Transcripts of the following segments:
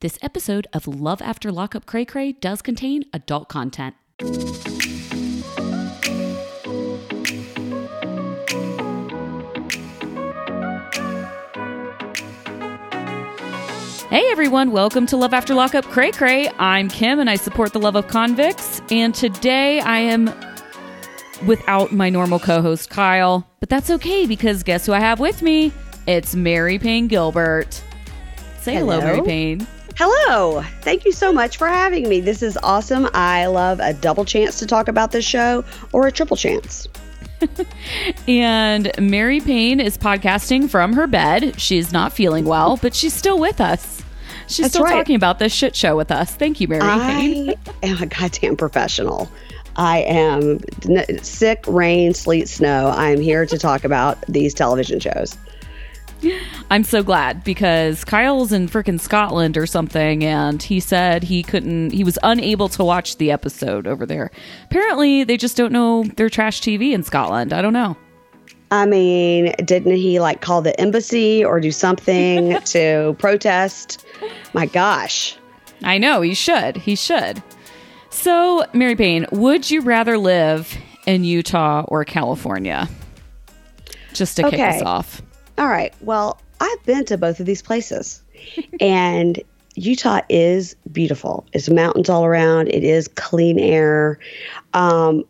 This episode of Love After Lockup Cray Cray does contain adult content. Hey everyone, welcome to Love After Lockup Cray Cray. I'm Kim and I support the love of convicts. And today I am without my normal co host Kyle, but that's okay because guess who I have with me? It's Mary Payne Gilbert. Say hello, Hello. Mary Payne. Hello. Thank you so much for having me. This is awesome. I love a double chance to talk about this show or a triple chance. And Mary Payne is podcasting from her bed. She's not feeling well, but she's still with us. She's That's still right. talking about this shit show with us. Thank you, Mary Payne. I am a goddamn professional. I am sick, rain, sleet, snow. I am here to talk about these television shows. I'm so glad because Kyle's in freaking Scotland or something, and he said he couldn't, he was unable to watch the episode over there. Apparently, they just don't know their trash TV in Scotland. I don't know. I mean, didn't he like call the embassy or do something to protest? My gosh. I know, he should. He should. So, Mary Payne, would you rather live in Utah or California? Just to kick us off. All right. Well, I've been to both of these places, and Utah is beautiful. It's mountains all around. It is clean air. Um,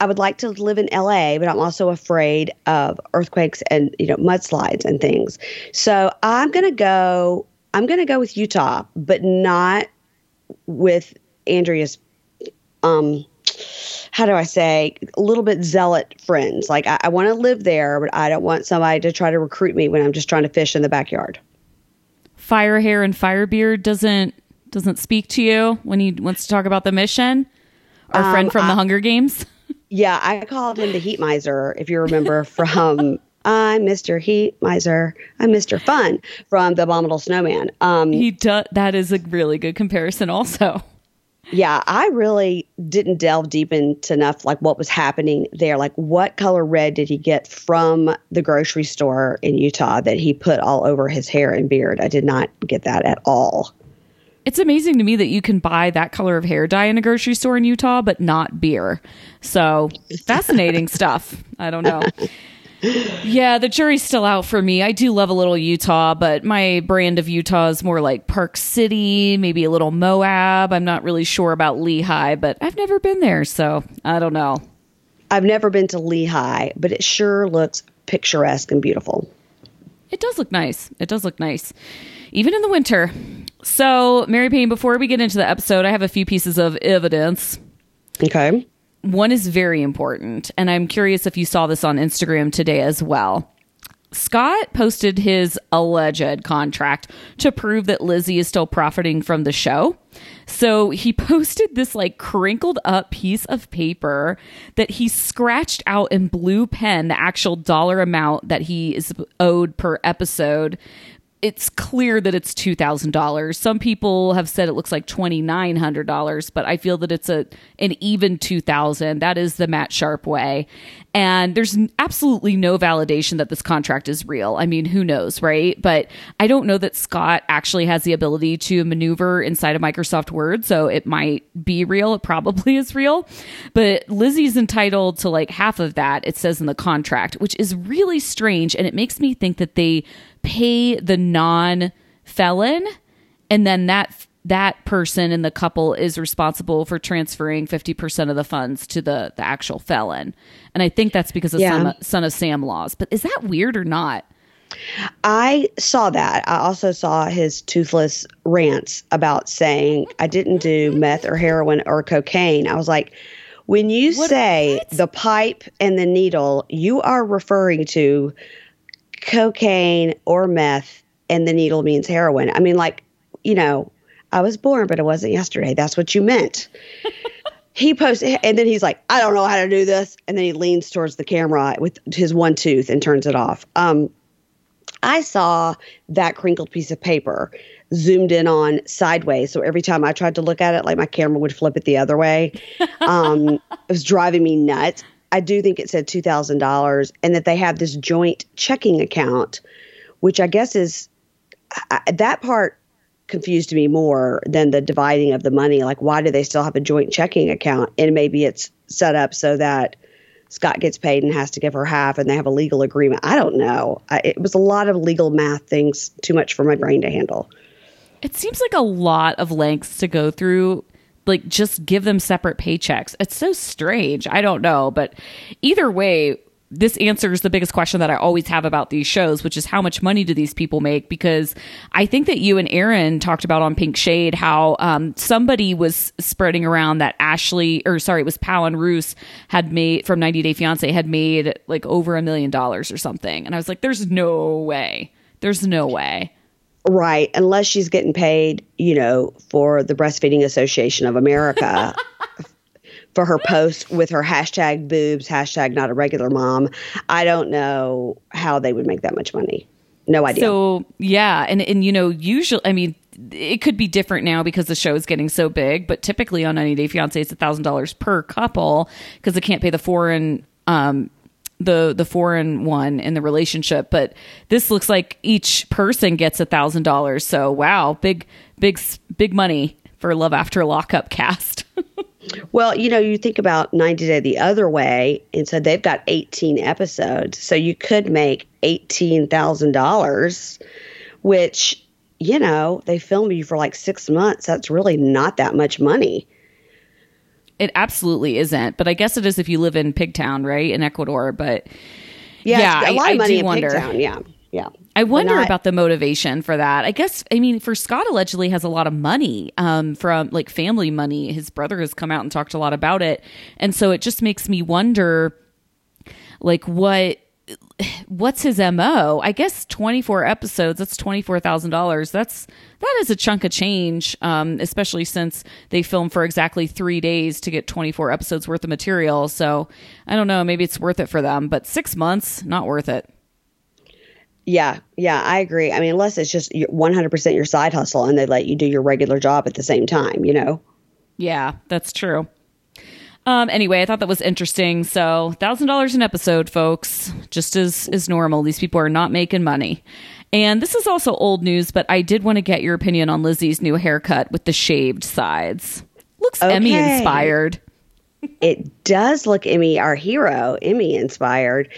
I would like to live in LA, but I'm also afraid of earthquakes and you know mudslides and things. So I'm gonna go. I'm gonna go with Utah, but not with Andrea's. Um, how do I say, a little bit zealot friends. Like I, I want to live there, but I don't want somebody to try to recruit me when I'm just trying to fish in the backyard. Fire hair and firebeard doesn't doesn't speak to you when he wants to talk about the mission. Our Um, friend from the Hunger Games. Yeah, I called him the Heat Miser, if you remember from I'm Mr. Heat Miser. I'm Mr. Fun from the Abominable Snowman. Um, He does. That is a really good comparison. Also, yeah, I really didn't delve deep into enough like what was happening there. Like what color red did he get from the grocery store in Utah that he put all over his hair and beard? I did not get that at all. it's amazing to me that you can buy that color of hair dye in a grocery store in Utah, but not beer. So fascinating stuff. I don't know. Yeah, the jury's still out for me. I do love a little Utah, but my brand of Utah is more like Park City, maybe a little Moab. I'm not really sure about Lehi, but I've never been there, so I don't know. I've never been to Lehi, but it sure looks picturesque and beautiful. It does look nice. It does look nice, even in the winter. So, Mary Payne, before we get into the episode, I have a few pieces of evidence. Okay. One is very important, and I'm curious if you saw this on Instagram today as well. Scott posted his alleged contract to prove that Lizzie is still profiting from the show. So he posted this like crinkled up piece of paper that he scratched out in blue pen the actual dollar amount that he is owed per episode. It's clear that it's $2,000. Some people have said it looks like $2,900, but I feel that it's a an even 2000 That is the Matt Sharp way. And there's absolutely no validation that this contract is real. I mean, who knows, right? But I don't know that Scott actually has the ability to maneuver inside of Microsoft Word, so it might be real. It probably is real. But Lizzie's entitled to like half of that, it says in the contract, which is really strange. And it makes me think that they pay the non felon and then that that person in the couple is responsible for transferring 50% of the funds to the the actual felon and i think that's because of Yeah. son, son of sam laws but is that weird or not I saw that. I also saw his toothless rants about saying I didn't do meth or heroin or cocaine. I was like, when you What- say what? the pipe and the needle, you are referring to cocaine or meth, and the needle means heroin. I mean, like, you know, I was born, but it wasn't yesterday. That's what you meant. he posted, and then he's like, I don't know how to do this. And then he leans towards the camera with his one tooth and turns it off. Um, I saw that crinkled piece of paper zoomed in on sideways. So every time I tried to look at it, like my camera would flip it the other way. Um, it was driving me nuts. I do think it said $2,000 and that they have this joint checking account, which I guess is I, that part confused me more than the dividing of the money. Like, why do they still have a joint checking account? And maybe it's set up so that Scott gets paid and has to give her half, and they have a legal agreement. I don't know. I, it was a lot of legal math things, too much for my brain to handle. It seems like a lot of lengths to go through. Like, just give them separate paychecks. It's so strange. I don't know. But either way, this answers the biggest question that I always have about these shows, which is how much money do these people make? Because I think that you and Aaron talked about on Pink Shade how um, somebody was spreading around that Ashley, or sorry, it was Pau and Roos had made from 90 Day Fiance had made like over a million dollars or something. And I was like, there's no way. There's no way. Right. Unless she's getting paid, you know, for the Breastfeeding Association of America for her post with her hashtag boobs, hashtag not a regular mom. I don't know how they would make that much money. No idea. So yeah, and and you know, usually, I mean, it could be different now because the show is getting so big. But typically on 90 Day Fiance, it's a thousand dollars per couple because they can't pay the foreign. Um, the the foreign one in the relationship but this looks like each person gets a thousand dollars so wow big big big money for love after lockup cast Well, you know, you think about 90 Day the other way, and so they've got 18 episodes. So you could make $18,000, which, you know, they film you for like six months. That's really not that much money. It absolutely isn't. But I guess it is if you live in Pigtown, right? In Ecuador. But yeah, yeah a lot I, of money in wonder. Pigtown. Yeah. Yeah. I wonder not, about the motivation for that. I guess I mean for Scott allegedly has a lot of money um, from like family money. His brother has come out and talked a lot about it, and so it just makes me wonder, like what what's his mo? I guess twenty four episodes. That's twenty four thousand dollars. That's that is a chunk of change, um, especially since they film for exactly three days to get twenty four episodes worth of material. So I don't know. Maybe it's worth it for them, but six months not worth it. Yeah, yeah, I agree. I mean, unless it's just 100% your side hustle and they let you do your regular job at the same time, you know? Yeah, that's true. Um, anyway, I thought that was interesting. So, thousand dollars an episode, folks, just as is normal. These people are not making money. And this is also old news, but I did want to get your opinion on Lizzie's new haircut with the shaved sides. Looks okay. Emmy inspired. it does look Emmy, our hero, Emmy inspired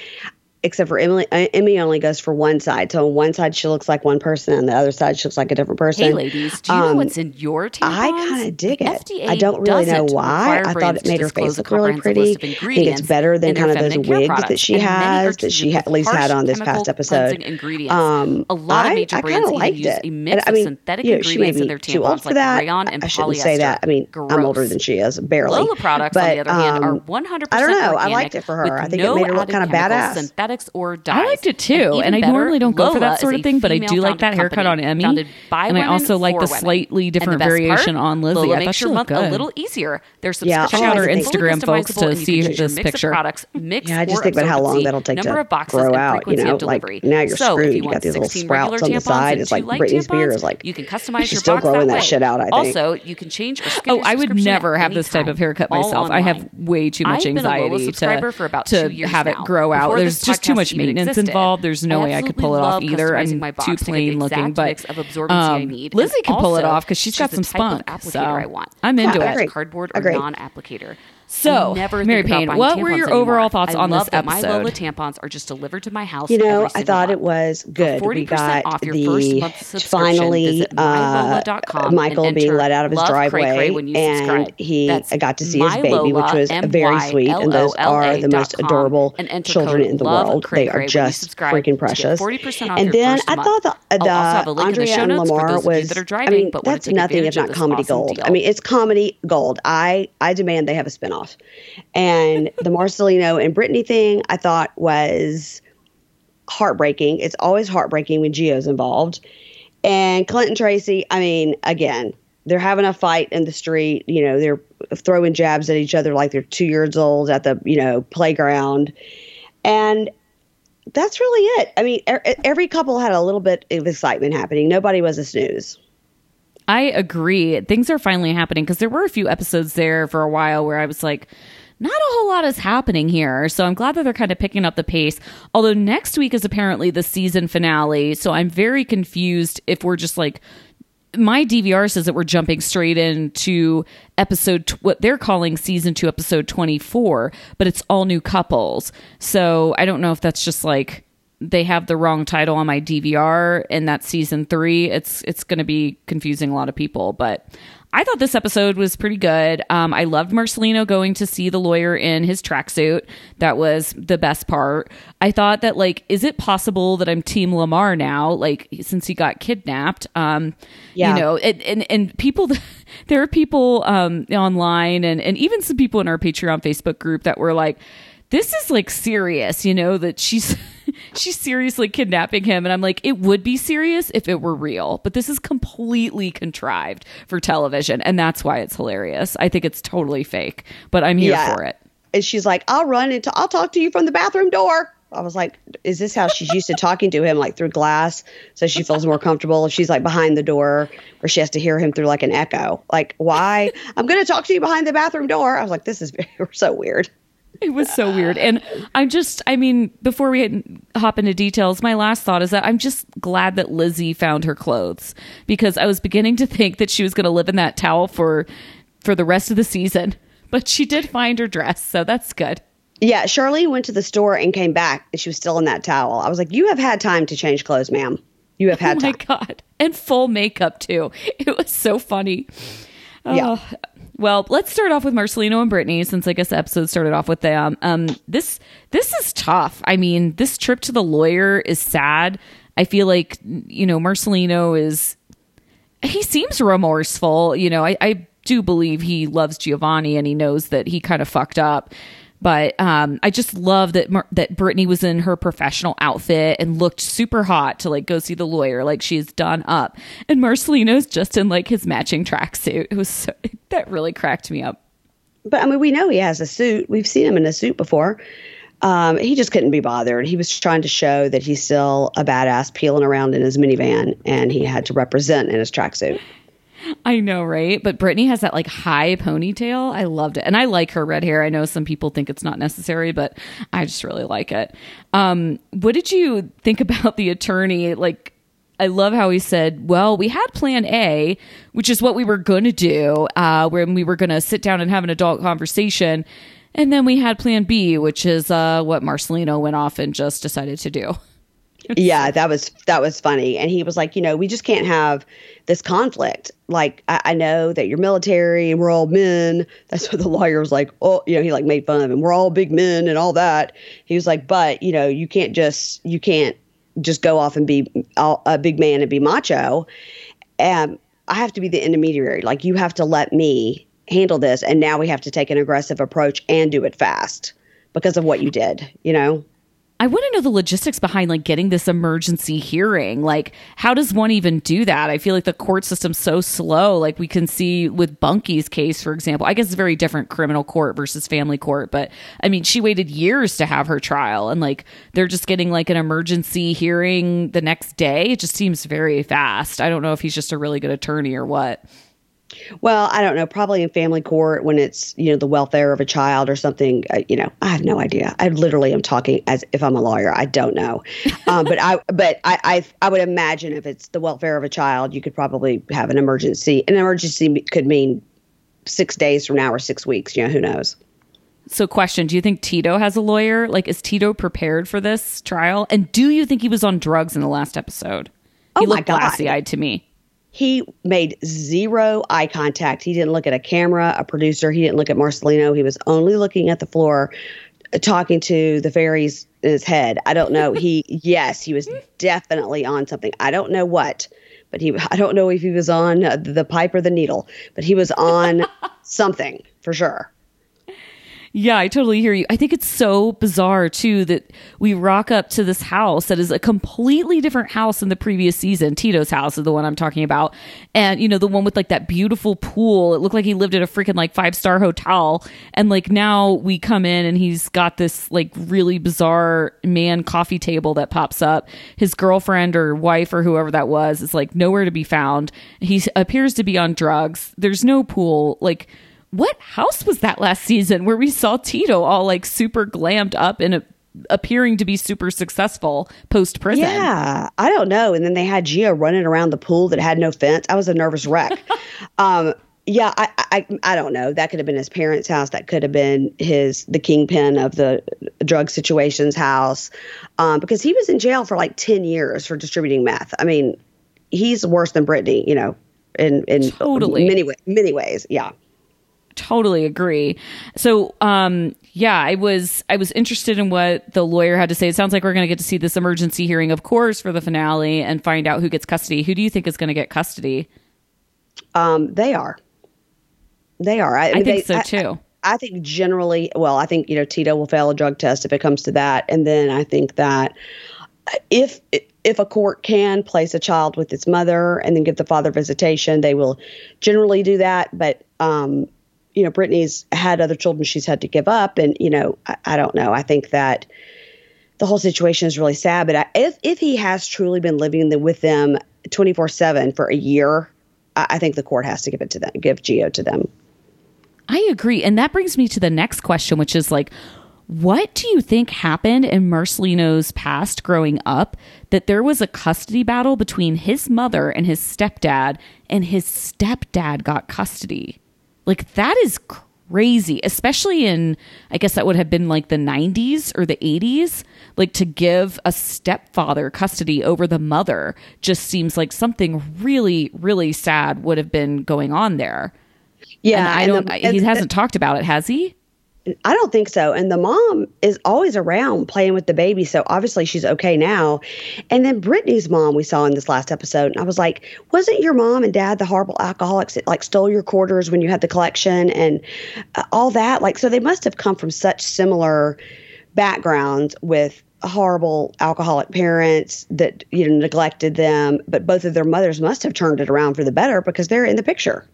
except for Emily, uh, Emmy only goes for one side. So on one side she looks like one person, and the other side she looks like a different person. Hey, ladies, do you um, know what's in your tampons? I kind of dig the it. FDA I don't really know why. I thought it made her face look really pretty. I think it's better than kind of those wigs that she has that she ha- at least had on this past episode. Um, a lot of major I, brands I liked use it. a mix I mean, synthetic you know, ingredients in their tampons, too old for like that. rayon and I shouldn't say that. I mean, I'm older than she is, barely. Lola products, on the other hand, are 100% I don't know. I liked it for her. I think it made her look kind of badass. Synthetics or dyes liked it too, and, and I normally don't go Lola for that sort of thing, but I do like that haircut on Emmy, and I also like the slightly different the variation part, on Lizzie. Lola I thought she looked good. a little easier. There's yeah, check out her Instagram, folks, to see this picture. Products, mix yeah, I just think about how long that'll take to grow out. You know, like now you're screwed. You got these little sprouts on the side. It's like Britney Spears. Like you can customize your still growing that shit out. I think. Also, you can change. Oh, I would never have this type of haircut myself. I have way too much anxiety to have it grow out. There's just too much maintenance involved. There's no way I could pull it off either. I'm too plain looking, but of absorbency um, I need. Lizzie can pull it off because she's got some spunk. So I want. I'm into it. Cardboard or non-applicator. So, never Mary Payne, what were your overall thoughts I on this episode? my Lola tampons are just delivered to my house. You know, I thought month. it was good. We got the finally uh, Michael being let out of his driveway, and he That's got to see his baby, which was very sweet. And those are the most adorable children in the world. They are just freaking precious. Forty percent off. And then I thought the, the Andrea and Lamar was. I mean, that's nothing if not comedy gold. I mean, it's comedy gold. I I demand they have a spinoff off. And the Marcelino and Brittany thing I thought was heartbreaking. It's always heartbreaking when Gio's involved. And Clint and Tracy, I mean, again, they're having a fight in the street. You know, they're throwing jabs at each other like they're two years old at the, you know, playground. And that's really it. I mean, every couple had a little bit of excitement happening. Nobody was a snooze. I agree. Things are finally happening because there were a few episodes there for a while where I was like, not a whole lot is happening here. So I'm glad that they're kind of picking up the pace. Although next week is apparently the season finale. So I'm very confused if we're just like my DVR says that we're jumping straight into episode tw- what they're calling season 2 episode 24, but it's all new couples. So I don't know if that's just like they have the wrong title on my DVR and that's season 3. It's it's going to be confusing a lot of people, but I thought this episode was pretty good. Um, I loved Marcelino going to see the lawyer in his tracksuit. That was the best part. I thought that, like, is it possible that I'm Team Lamar now? Like, since he got kidnapped, um, Yeah. you know, and and, and people, there are people um, online, and and even some people in our Patreon Facebook group that were like, this is like serious, you know, that she's she's seriously kidnapping him and I'm like it would be serious if it were real, but this is completely contrived for television and that's why it's hilarious. I think it's totally fake, but I'm here Yeah. for it. And she's like, I'll run into, I'll talk to you from the bathroom door. I was like, is this how she's used to talking to him, like through glass, so she feels more comfortable? If she's like behind the door, where she has to hear him through like an echo. Like, why? I'm going to talk to you behind the bathroom door. I was like, this is so weird. It was so weird. And I'm just, I mean, before we hop into details, my last thought is that I'm just glad that Lizzie found her clothes because I was beginning to think that she was going to live in that towel for for the rest of the season. But she did find her dress, so that's good. Yeah, Charlene went to the store and came back, and she was still in that towel. I was like, you have had time to change clothes, ma'am. You have had." Oh had my time. god. And full makeup too. It was so funny. Yeah. Oh, Well, let's start off with Marcelino and Brittany, since I guess the episode started off with them. Um, this this is tough. I mean, this trip to the lawyer is sad. I feel like you know Marcelino is he seems remorseful. You know, I, I do believe he loves Giovanni and he knows that he kind of fucked up. But um, I just love that Mar- that Brittany was in her professional outfit and looked super hot to like go see the lawyer, like she's done up. And Marcelino's just in like his matching tracksuit. It was so, that really cracked me up. But I mean, we know he has a suit. We've seen him in a suit before. Um, he just couldn't be bothered. He was trying to show that he's still a badass peeling around in his minivan, and he had to represent in his tracksuit. I know, right? But Brittany has that like high ponytail. I loved it. And I like her red hair. I know some people think it's not necessary, but I just really like it. Um, what did you think about the attorney? Like, I love how he said, Well, we had plan A, which is what we were going to do, uh, when we were going to sit down and have an adult conversation. And then we had plan B, which is uh, what Marcelino went off and just decided to do. Yeah, that was that was funny. And he was like, you know, we just can't have this conflict. Like, I, I know that you're military and we're all men. That's what the lawyer was like. Oh, you know, he like made fun of him. We're all big men and all that. He was like, but you know, you can't just you can't just go off and be a big man and be macho. And I have to be the intermediary. Like, you have to let me handle this. And now we have to take an aggressive approach and do it fast because of what you did. You know. I want to know the logistics behind like getting this emergency hearing. Like, how does one even do that? I feel like the court system's so slow. Like we can see with Bunky's case, for example. I guess it's very different criminal court versus family court, but I mean, she waited years to have her trial, and like they're just getting like an emergency hearing the next day. It just seems very fast. I don't know if he's just a really good attorney or what. Well, I don't know. Probably in family court when it's you know the welfare of a child or something. Uh, you know, I have no idea. I literally am talking as if I'm a lawyer. I don't know, um, but I but I, I I would imagine if it's the welfare of a child, you could probably have an emergency. An emergency could mean six days from now or six weeks. You know, who knows? So, question Do you think Tito has a lawyer? Like, is Tito prepared for this trial? And do you think he was on drugs in the last episode? He Oh my looked glassy eyed to me. He made zero eye contact. He didn't look at a camera, a producer. He didn't look at Marcelino. He was only looking at the floor, uh, talking to the fairies in his head. I don't know. He, yes, he was definitely on something. I don't know what, but he, I don't know if he was on uh, the pipe or the needle, but he was on something for sure. Yeah, I totally hear you. I think it's so bizarre too that we rock up to this house that is a completely different house than the previous season. Tito's house is the one I'm talking about. And you know, the one with like that beautiful pool. It looked like he lived at a freaking like five-star hotel. And like now we come in and he's got this like really bizarre man coffee table that pops up. His girlfriend or wife or whoever that was is like nowhere to be found. He appears to be on drugs. There's no pool. Like what house was that last season where we saw Tito all like super glammed up and a appearing to be super successful post prison. Yeah, I don't know. And then they had Gio running around the pool that had no fence. I was a nervous wreck. um, yeah, I, I I don't know. That could have been his parents' house. That could have been his the kingpin of the drug situations house, um, because he was in jail for like ten years for distributing meth. I mean, he's worse than Brittany. You know, in in Totally. many many ways. Yeah. Totally agree so um yeah i was i was interested in what the lawyer had to say it sounds like we're going to get to see this emergency hearing of course for the finale and find out who gets custody who do you think is going to get custody Um, they are. They are. I, think they- so, too. I, I think generally, well, I think you know Tito will fail a drug test if it comes to that, and then I think that if if a court can place a child with its mother and then give the father visitation, they will generally do that. But um, you know, Brittany's had other children she's had to give up, and you know, I, I don't know. I think that the whole situation is really sad. But I, if if he has truly been living the, with them twenty four seven for a year, I, I think the court has to give it to them, give Gio to them. I agree. And that brings me to the next question, which is like, what do you think happened in Marcelino's past growing up that there was a custody battle between his mother and his stepdad, and his stepdad got custody? Like, that is crazy, especially in, I guess that would have been like the 90s or the 80s. Like, to give a stepfather custody over the mother just seems like something really, really sad would have been going on there. Yeah, And I don't. the- he hasn't talked about it, has he? I don't think so. And the mom is always around playing with the baby. So obviously she's okay now. And then Brittany's mom we saw in this last episode. And I was like, wasn't your mom and dad the horrible alcoholics that like stole your quarters when you had the collection and uh, all that? Like, so they must have come from such similar backgrounds with horrible alcoholic parents that, you know, neglected them. But both of their mothers must have turned it around for the better because they're in the picture.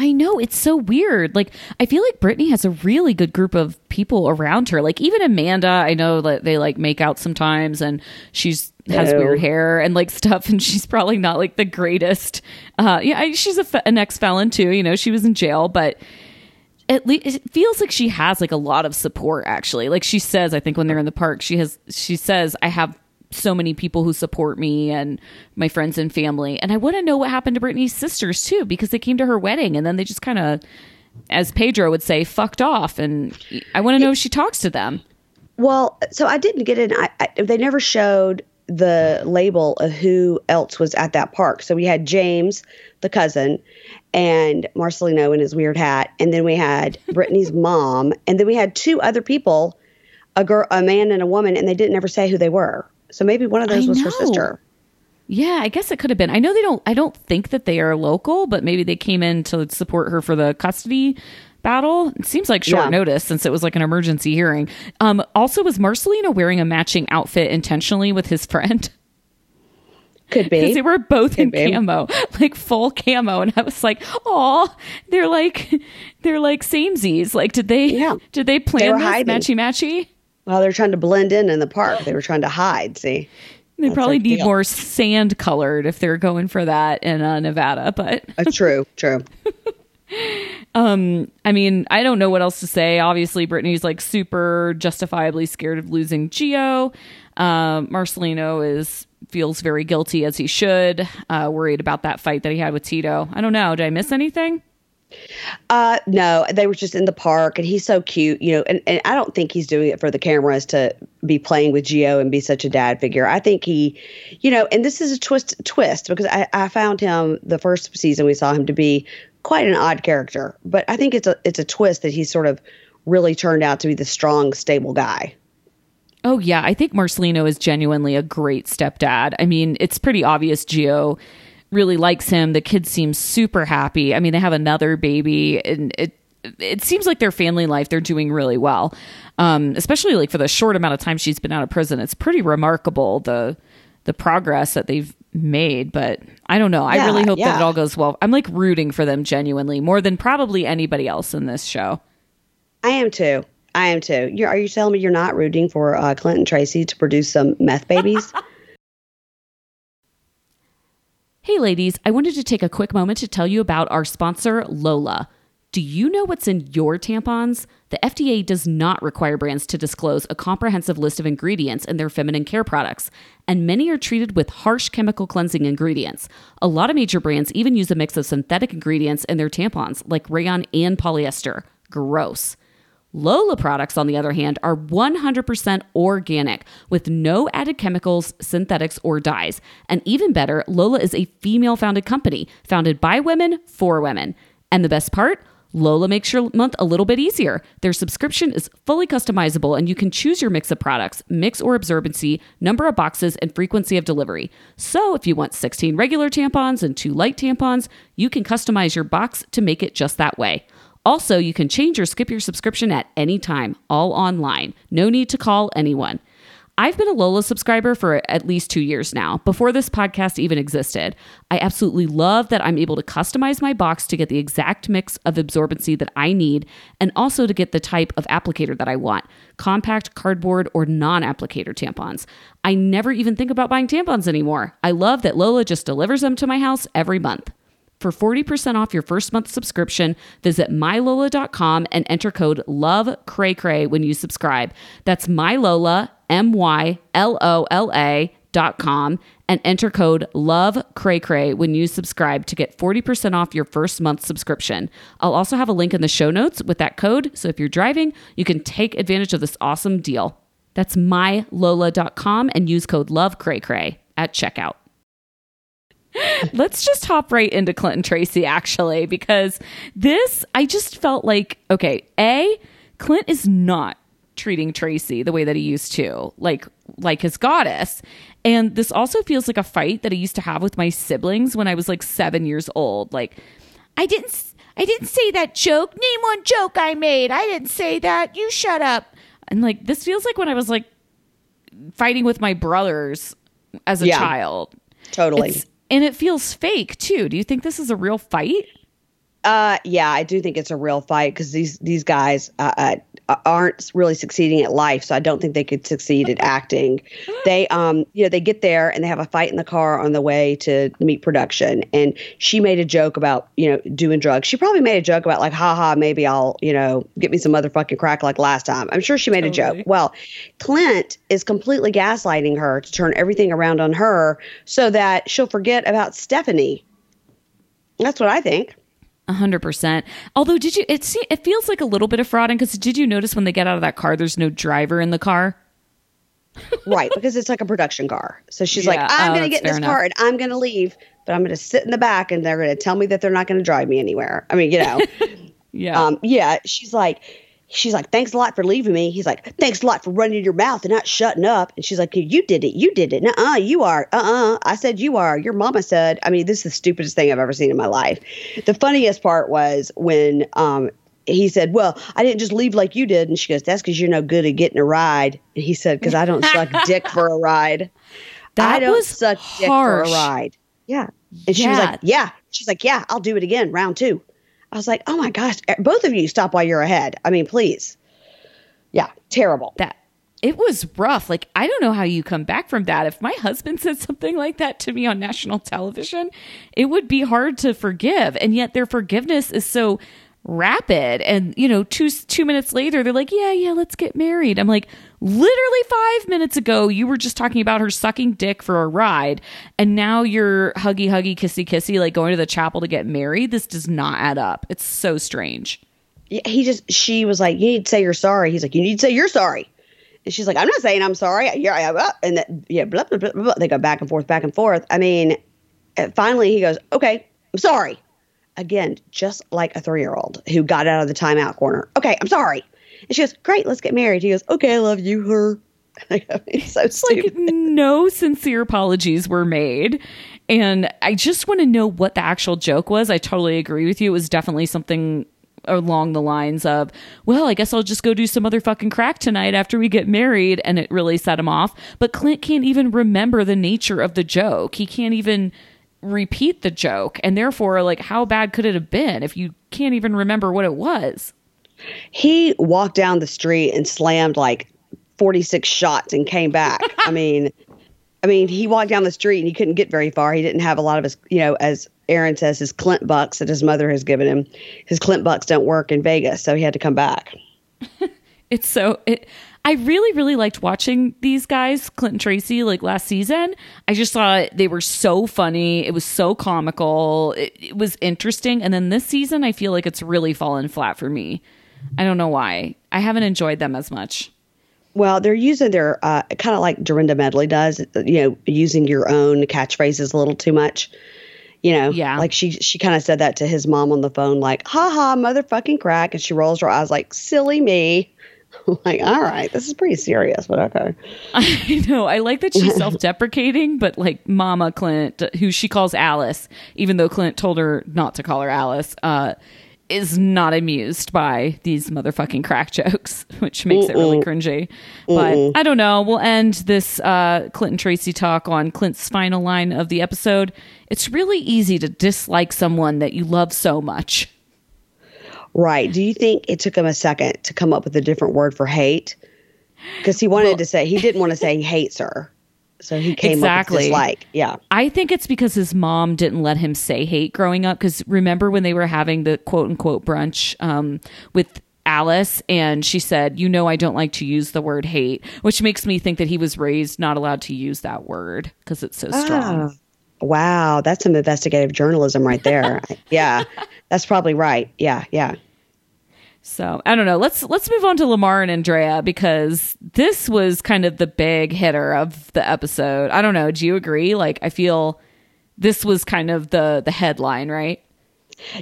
I know it's so weird. Like I feel like Brittany has a really good group of people around her. Like even Amanda, I know that they like make out sometimes, and she's has No. weird hair and like stuff, and she's probably not like the greatest. Uh, yeah, I- she's a an ex felon too. You know, she was in jail, but at least it feels like she has like a lot of support actually like she says i think when they're in the park she has she says i have so many people who support me and my friends and family and i want to know what happened to brittany's sisters too because they came to her wedding and then they just kind of as pedro would say fucked off and i want to know if she talks to them Well, so I didn't get in. I, I, they never showed the label of who else was at that park. So we had James, the cousin, and Marcelino in his weird hat, and then we had Brittany's mom, and then we had two other people, a girl, a man, and a woman, and they didn't ever say who they were. So maybe one of those I was her sister. yeah i guess it could have been i know they don't i don't think that they are local but maybe they came in to support her for the custody battle it seems like short Yeah. notice since it was like an emergency hearing um also was marcelino wearing a matching outfit intentionally with his friend Could be. because they were both in be. camo like full camo and i was like oh they're like they're like samesies like did they Yeah. did they plan were this matchy matchy well, they're trying to blend in in the park. They were trying to hide. See. they probably need deal. more sand colored if they're going for that in uh, nevada but Uh, true. True. Um, I mean, I don't know what else to say. Obviously, Brittany's like super justifiably scared of losing Gio. Um, Marcelino is feels very guilty as he should. Uh, worried about that fight that he had with Tito. I don't know. Did I miss anything? Uh, no, they were just in the park, and he's so cute, you know. And, and I don't think he's doing it for the cameras to be playing with Gio and be such a dad figure. I think he, you know, and this is a twist twist because I, I found him the first season we saw him to be quite an odd character, but I think it's a it's a twist that he's sort of really turned out to be the strong, stable guy. Oh yeah, I think Marcelino is genuinely a great stepdad. I mean, it's pretty obvious Gio really likes him. The kids seem super happy. I mean, they have another baby and it it seems like their family life they're doing really well. Um, especially like for the short amount of time she's been out of prison. It's pretty remarkable the the progress that they've made, but I don't know. I really hope that it all goes well. I'm like rooting for them genuinely more than probably anybody else in this show. I am too. I am too. You're, are you telling me you're not rooting for uh, Clint and Tracy to produce some meth babies? Hey, ladies, I wanted to take a quick moment to tell you about our sponsor, Lola. Do you know what's in your tampons? The FDA does not require brands to disclose a comprehensive list of ingredients in their feminine care products, and many are treated with harsh chemical cleansing ingredients. A lot of major brands even use a mix of synthetic ingredients in their tampons, like rayon and polyester. Gross. Lola products, on the other hand, are 100% organic with no added chemicals, synthetics, or dyes. And even better, Lola is a female founded company, founded by women for women. And the best part? Lola makes your month a little bit easier. Their subscription is fully customizable and you can choose your mix of products, mix or absorbency, number of boxes, and frequency of delivery. So if you want 16 regular tampons and two light tampons, you can customize your box to make it just that way. Also, you can change or skip your subscription at any time, all online. No need to call anyone. I've been a Lola subscriber for at least two years now, before this podcast even existed. I absolutely love that I'm able to customize my box to get the exact mix of absorbency that I need and also to get the type of applicator that I want compact, cardboard, or non applicator tampons. I never even think about buying tampons anymore. I love that Lola just delivers them to my house every month. For 40% off your first month subscription, visit mylola.com and enter code LOVECRAYCRAY when you subscribe. That's mylola, M Y L O L A dot com and enter code LOVECRAYCRAY when you subscribe to get 40% off your first month subscription. I'll also have a link in the show notes with that code, so if you're driving, you can take advantage of this awesome deal. That's mylola.com and use code LOVECRAYCRAY at checkout. Let's just hop right into Clint and Tracy, actually, because this, I just felt like, okay, A, Clint is not treating Tracy the way that he used to, like like his goddess. And this also feels like a fight that I used to have with my siblings when I was like 7 years old. Like I didn't I didn't say that joke. Name one joke I made. I didn't say that. You shut up. And like this feels like when I was like fighting with my brothers as a Yeah. child. Totally. It's- and it feels fake too. Do you think this is a real fight? Uh, yeah, I do think it's a real fight because these these guys uh, uh, aren't really succeeding at life, so I don't think they could succeed at acting. They, um, you know, they get there and they have a fight in the car on the way to meet production, and she made a joke about you know doing drugs. She probably made a joke about like, haha, maybe I'll you know get me some motherfucking crack like last time. I'm sure she made a joke. Well, Clint is completely gaslighting her to turn everything around on her so that she'll forget about Stephanie. That's what I think. A hundred percent. Although, did you? It se- it feels like a little bit of fraud. Because did you notice when they get out of that car, there's no driver in the car? right because it's like a production car so she's Yeah. like i'm Oh, going to get in this fair car and i'm going to leave but i'm going to sit in the back and they're going to tell me that they're not going to drive me anywhere i mean you know Yeah. um yeah she's like she's like thanks a lot for leaving me he's like thanks a lot for running your mouth and not shutting up and she's like you did it you did it uh uh, you are uh-uh i said you are your mama said i mean this is the stupidest thing i've ever seen in my life the funniest part was when um he said, Well, I didn't just leave like you did. And she goes, That's because you're no good at getting a ride. And he said, Because I don't suck dick for a ride. That I don't was suck dick for a ride. Yeah. And she was like, Yeah. She's like, Yeah, I'll do it again, round two. I was like, Oh my gosh, eh, both of you stop while you're ahead. I mean, please. Yeah, terrible. that it was rough. Like I don't know how you come back from that. If my husband said something like that to me on national television, it would be hard to forgive. And yet their forgiveness is so rapid. And you know, two two minutes later, they're like, "Yeah, yeah, let's get married." I'm like, literally five minutes ago, you were just talking about her sucking dick for a ride, and now you're huggy, huggy, kissy, kissy, like going to the chapel to get married. This does not add up. It's so strange. He just she was like, "You need to say you're sorry." He's like, "You need to say you're sorry," and she's like, "I'm not saying I'm sorry." Yeah, yeah, blah," and that yeah, blah, blah, blah, blah, blah. They go back and forth, back and forth. I mean, uh, finally he goes, "Okay, I'm sorry." Again, just like a three year old who got out of the timeout corner. Okay, I'm sorry. And she goes, "Great, let's get married." He goes, "Okay, I love you, her." It's so like no sincere apologies were made. And i just want to know what the actual joke was. I totally agree with you. It was definitely something along the lines of well i guess i'll just go do some other fucking crack tonight after we get married. And it really set him off. But clint can't even remember the nature of the joke. He can't even repeat the joke. And therefore like how bad could it have been if you can't even remember what it was he walked down the street and slammed like 46 shots and came back. I mean, I mean, he walked down the street and he couldn't get very far. He didn't have a lot of his, you know, as Aaron says his Clint bucks that his mother has given him, his Clint bucks don't work in Vegas, so he had to come back. It's so it I really, really liked watching these guys, Clint and Tracy, like last season. I just thought they were so funny. It was so comical. It, it was interesting. And then this season, I feel like it's really fallen flat for me. I don't know why. I haven't enjoyed them as much. Well, they're using their uh, kind of like Dorinda Medley does, you know, using your own catchphrases a little too much. You know, Yeah. Like she she kind of said that to his mom on the phone, like "ha ha, motherfucking crack," and she rolls her eyes like "silly me." I'm like, all right, this is pretty serious, but okay. I know. I like that she's self deprecating, but like Mama Clint, who she calls Alice, even though Clint told her not to call her Alice, uh, is not amused by these motherfucking crack jokes, which makes it really cringy. But I don't know. We'll end this uh, Clint and Tracy talk on Clint's final line of the episode. It's really easy to dislike someone that you love so much. Right. Do you think it took him a second to come up with a different word for hate? Because he wanted to say he didn't want to say he hates her, so he came up Exactly. dislike. Yeah. I think it's because his mom didn't let him say hate growing up. Because remember when they were having the quote unquote brunch um, with Alice, and she said, "You know, I don't like to use the word hate," which makes me think that he was raised not allowed to use that word because it's so strong. Ah, wow, that's some investigative journalism right there. yeah, that's probably right. Yeah, yeah. So I don't know. Let's let's move on to Lamar and Andrea because this was kind of the big hitter of the episode. I don't know. Do you agree? Like, I feel this was kind of the the headline, right?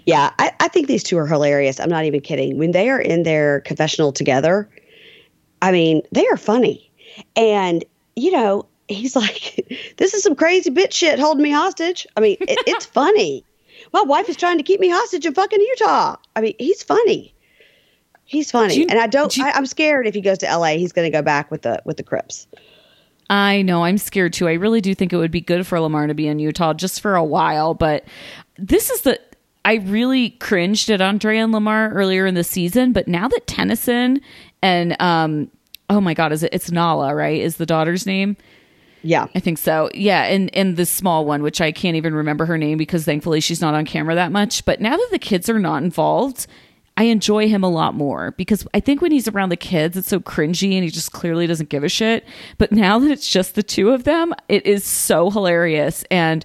Yeah, I, I think these two are hilarious. I'm not even kidding. When they are in their confessional together, I mean, they are funny. And, you know, he's like, this is some crazy bitch shit holding me hostage. I mean, it, it's funny. My wife is trying to keep me hostage in fucking Utah. I mean, he's funny. He's funny. You- and I don't, you- I, I'm scared if he goes to LA, he's going to go back with the, with the Crips. I know. I'm scared too. I really do think it would be good for Lamar to be in Utah just for a while. But this is the. I really cringed at Andre and Lamar earlier in the season, but now that Tennyson and um, oh my God, is it? It's Nala, right? Is the daughter's name? Yeah. I think so. Yeah, and and the small one, which I can't even remember her name because thankfully she's not on camera that much. But now that the kids are not involved, I enjoy him a lot more because I think when he's around the kids, it's so cringy and he just clearly doesn't give a shit. But now that it's just the two of them, it is so hilarious and.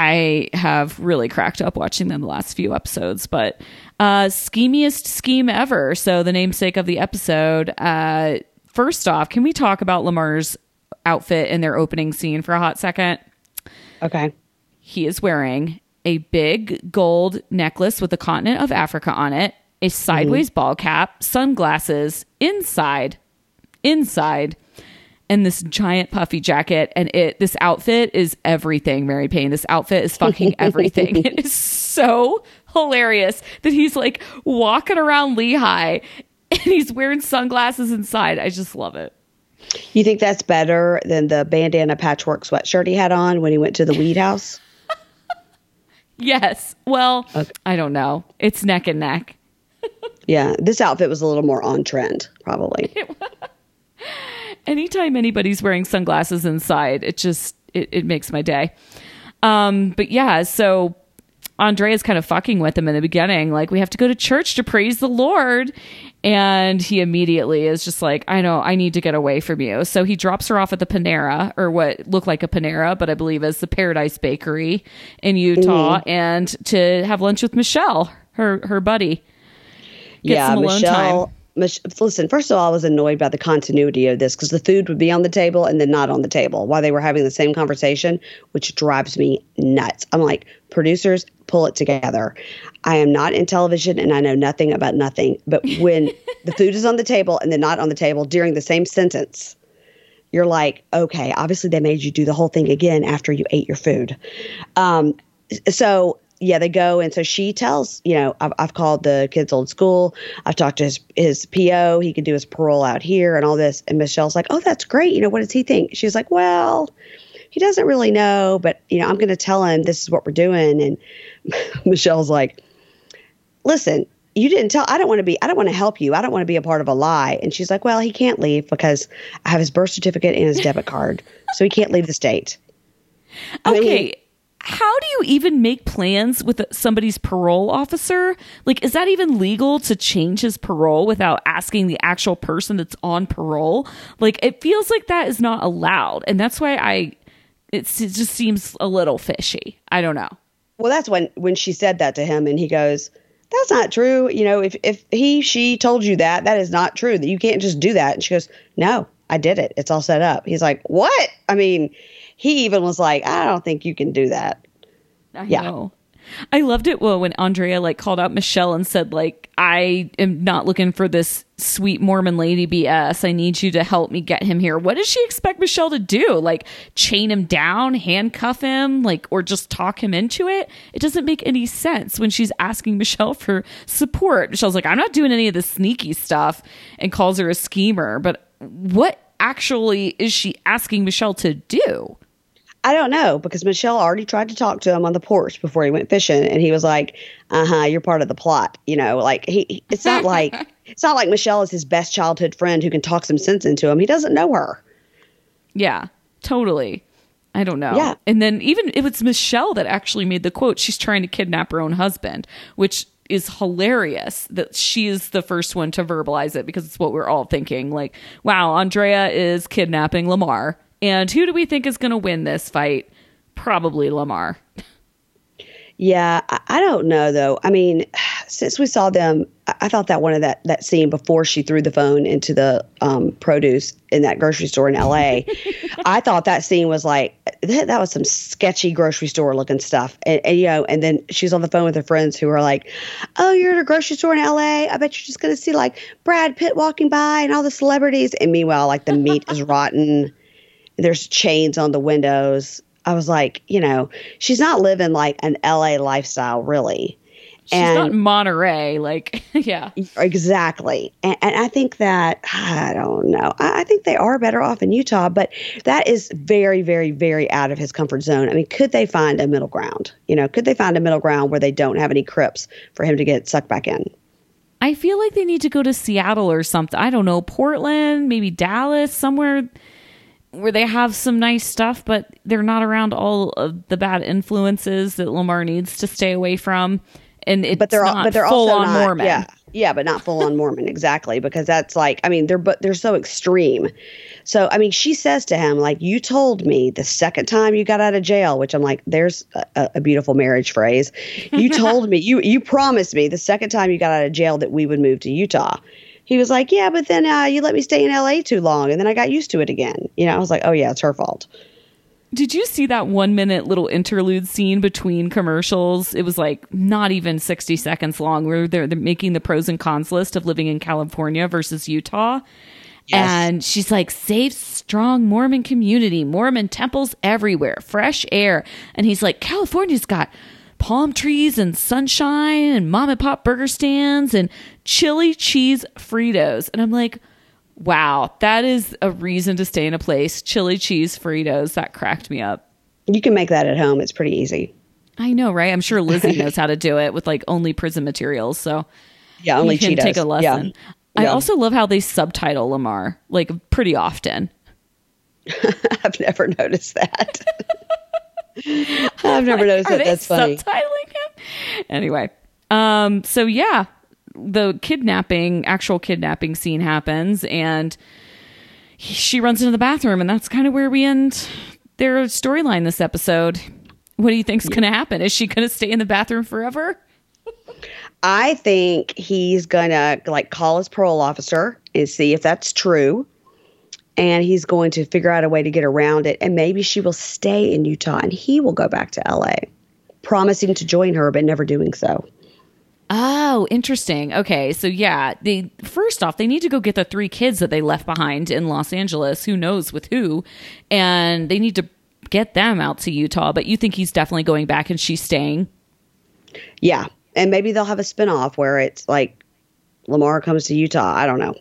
I have really cracked up watching them the last few episodes, but uh, schemiest scheme ever. So the namesake of the episode. Uh, first off, can we talk about Lamar's outfit in their opening scene for a hot second? Okay. He is wearing a big gold necklace with the continent of Africa on it, a sideways ball cap, sunglasses, inside, inside, and this giant puffy jacket. And it, this outfit is everything, Mary Payne. This outfit is fucking everything. it is so hilarious that he's like walking around Lehi and he's wearing sunglasses inside. I just love it. You think that's better than the bandana patchwork sweatshirt he had on when he went to the weed house? Yes. Well, I don't know. It's neck and neck. Yeah, this outfit was a little more on trend, probably. anytime anybody's wearing sunglasses inside, it just it, it makes my day. Um, but yeah, so Andrea's kind of fucking with him in the beginning, like we have to go to church to praise the Lord, and he immediately is just like, I know, I need to get away from you. So he drops her off at the Panera, or what looked like a Panera, but I believe is the Paradise Bakery in Utah, and to have lunch with Michelle, her her buddy. Get yeah, some alone Michelle. time. Listen, first of all, I was annoyed by the continuity of this because the food would be on the table and then not on the table while they were having the same conversation, which drives me nuts. I'm like, producers, pull it together. I am not in television and I know nothing about nothing. But when the food is on the table and then not on the table during the same sentence, you're like, okay, obviously they made you do the whole thing again after you ate your food. Um, so yeah, they go and so she tells, you know, I've, I've called the kids old school. I've talked to his his PO. He can do his parole out here and all this. And Michelle's like, oh, that's great. You know, what does he think? She's like, well, he doesn't really know, but you know, I'm going to tell him this is what we're doing. And Michelle's like, listen, you didn't tell. I don't want to be. I don't want to help you. I don't want to be a part of a lie. And she's like, well, he can't leave because I have his birth certificate and his debit card, so he can't leave the state. I mean, Okay. How do you even make plans with somebody's parole officer? Like, is that even legal to change his parole without asking the actual person that's on parole? Like, it feels like that is not allowed. And that's why I, it just seems a little fishy. I don't know. Well, that's when when she said that to him, and he goes, "That's not true. You know, if if he she told you that, that is not true. That you can't just do that." And she goes, "No, I did it. It's all set up." He's like, "What?" I mean, he even was like, "I don't think you can do that." I Yeah. know. I loved it well when Andrea like called out Michelle and said like I am not looking for this sweet Mormon lady BS. I need you to help me get him here. What does she expect Michelle to do? Like chain him down, handcuff him, like or just talk him into it? It doesn't make any sense when she's asking Michelle for support. Michelle's like I'm not doing any of this sneaky stuff and calls her a schemer, but what actually is she asking Michelle to do? I don't know because Michelle already tried to talk to him on the porch before he went fishing, and he was like, "Uh huh, you're part of the plot." You know, like he. It's not like it's not like Michelle is his best childhood friend who can talk some sense into him. He doesn't know her. Yeah, totally. I don't know. Yeah. And then even it was Michelle that actually made the quote, she's trying to kidnap her own husband, which is hilarious that she is the first one to verbalize it because it's what we're all thinking. Like, wow, Andrea is kidnapping Lamar. And who do we think is going to win this fight? Probably Lamar. Yeah, I, I don't know though. I mean, since we saw them, I, I thought that one of that that scene before she threw the phone into the um, produce in that grocery store in L.A. I thought that scene was like that, that was some sketchy grocery store looking stuff, and, and you know, and then she's on the phone with her friends who are like, "Oh, you're at a grocery store in L.A. I bet you're just gonna see like Brad Pitt walking by and all the celebrities." And meanwhile, like the meat is rotten. There's chains on the windows. I was like, you know, she's not living like an LA lifestyle, really. She's not Monterey. Like, yeah. Exactly. And, and I think that, I don't know, I, I think they are better off in Utah, but that is very, very, very out of his comfort zone. I mean, could they find a middle ground? You know, could they find a middle ground where they don't have any crips for him to get sucked back in? I feel like they need to go to Seattle or something. I don't know, Portland, maybe Dallas, somewhere where they have some nice stuff, but they're not around all of the bad influences that Lamar needs to stay away from. And it's but they're not but they're full also on not, Mormon. Yeah, yeah, but not full on Mormon exactly because that's like I mean they're but they're so extreme. So I mean she says to him like you told me the second time you got out of jail, which I'm like there's a, a beautiful marriage phrase. You told me you you promised me the second time you got out of jail that we would move to Utah. He was like, yeah, but then uh, you let me stay in LA too long, and then I got used to it again. You know, I was like, oh yeah, it's her fault. Did you see that one minute little interlude scene between commercials? It was like not even 60 seconds long where they're, they're making the pros and cons list of living in California versus Utah. Yes. And she's like, safe, strong Mormon community, Mormon temples everywhere, fresh air. And he's like, California's got palm trees and sunshine and mom and pop burger stands and chili cheese Fritos. And I'm like, wow, that is a reason to stay in a place. Chili cheese Fritos. That cracked me up. You can make that at home. It's pretty easy. I know, right? I'm sure Lizzie knows how to do it with like only prison materials. So Yeah, only you can Cheetos. take a lesson. Yeah. I Yeah. also love how they subtitle Lamar like pretty often. I've never noticed that. I've never noticed Are that. they That's funny. subtitling him? Anyway, um, so yeah, the kidnapping, actual kidnapping scene happens, and he- she runs into the bathroom, and that's kind of where we end their storyline this episode. What do you think's going to happen? Is she going to stay in the bathroom forever? I think he's gonna like call his parole officer and see if that's true. And he's going to figure out a way to get around it. And maybe she will stay in Utah and he will go back to LA, promising to join her, but never doing so. Oh, interesting. Okay, so yeah, they first off they need to go get the three kids that they left behind in Los Angeles. Who knows with who? And they need to get them out to Utah. But you think he's definitely going back and she's staying? Yeah. And maybe they'll have a spinoff where it's like Lamar comes to Utah. I don't know.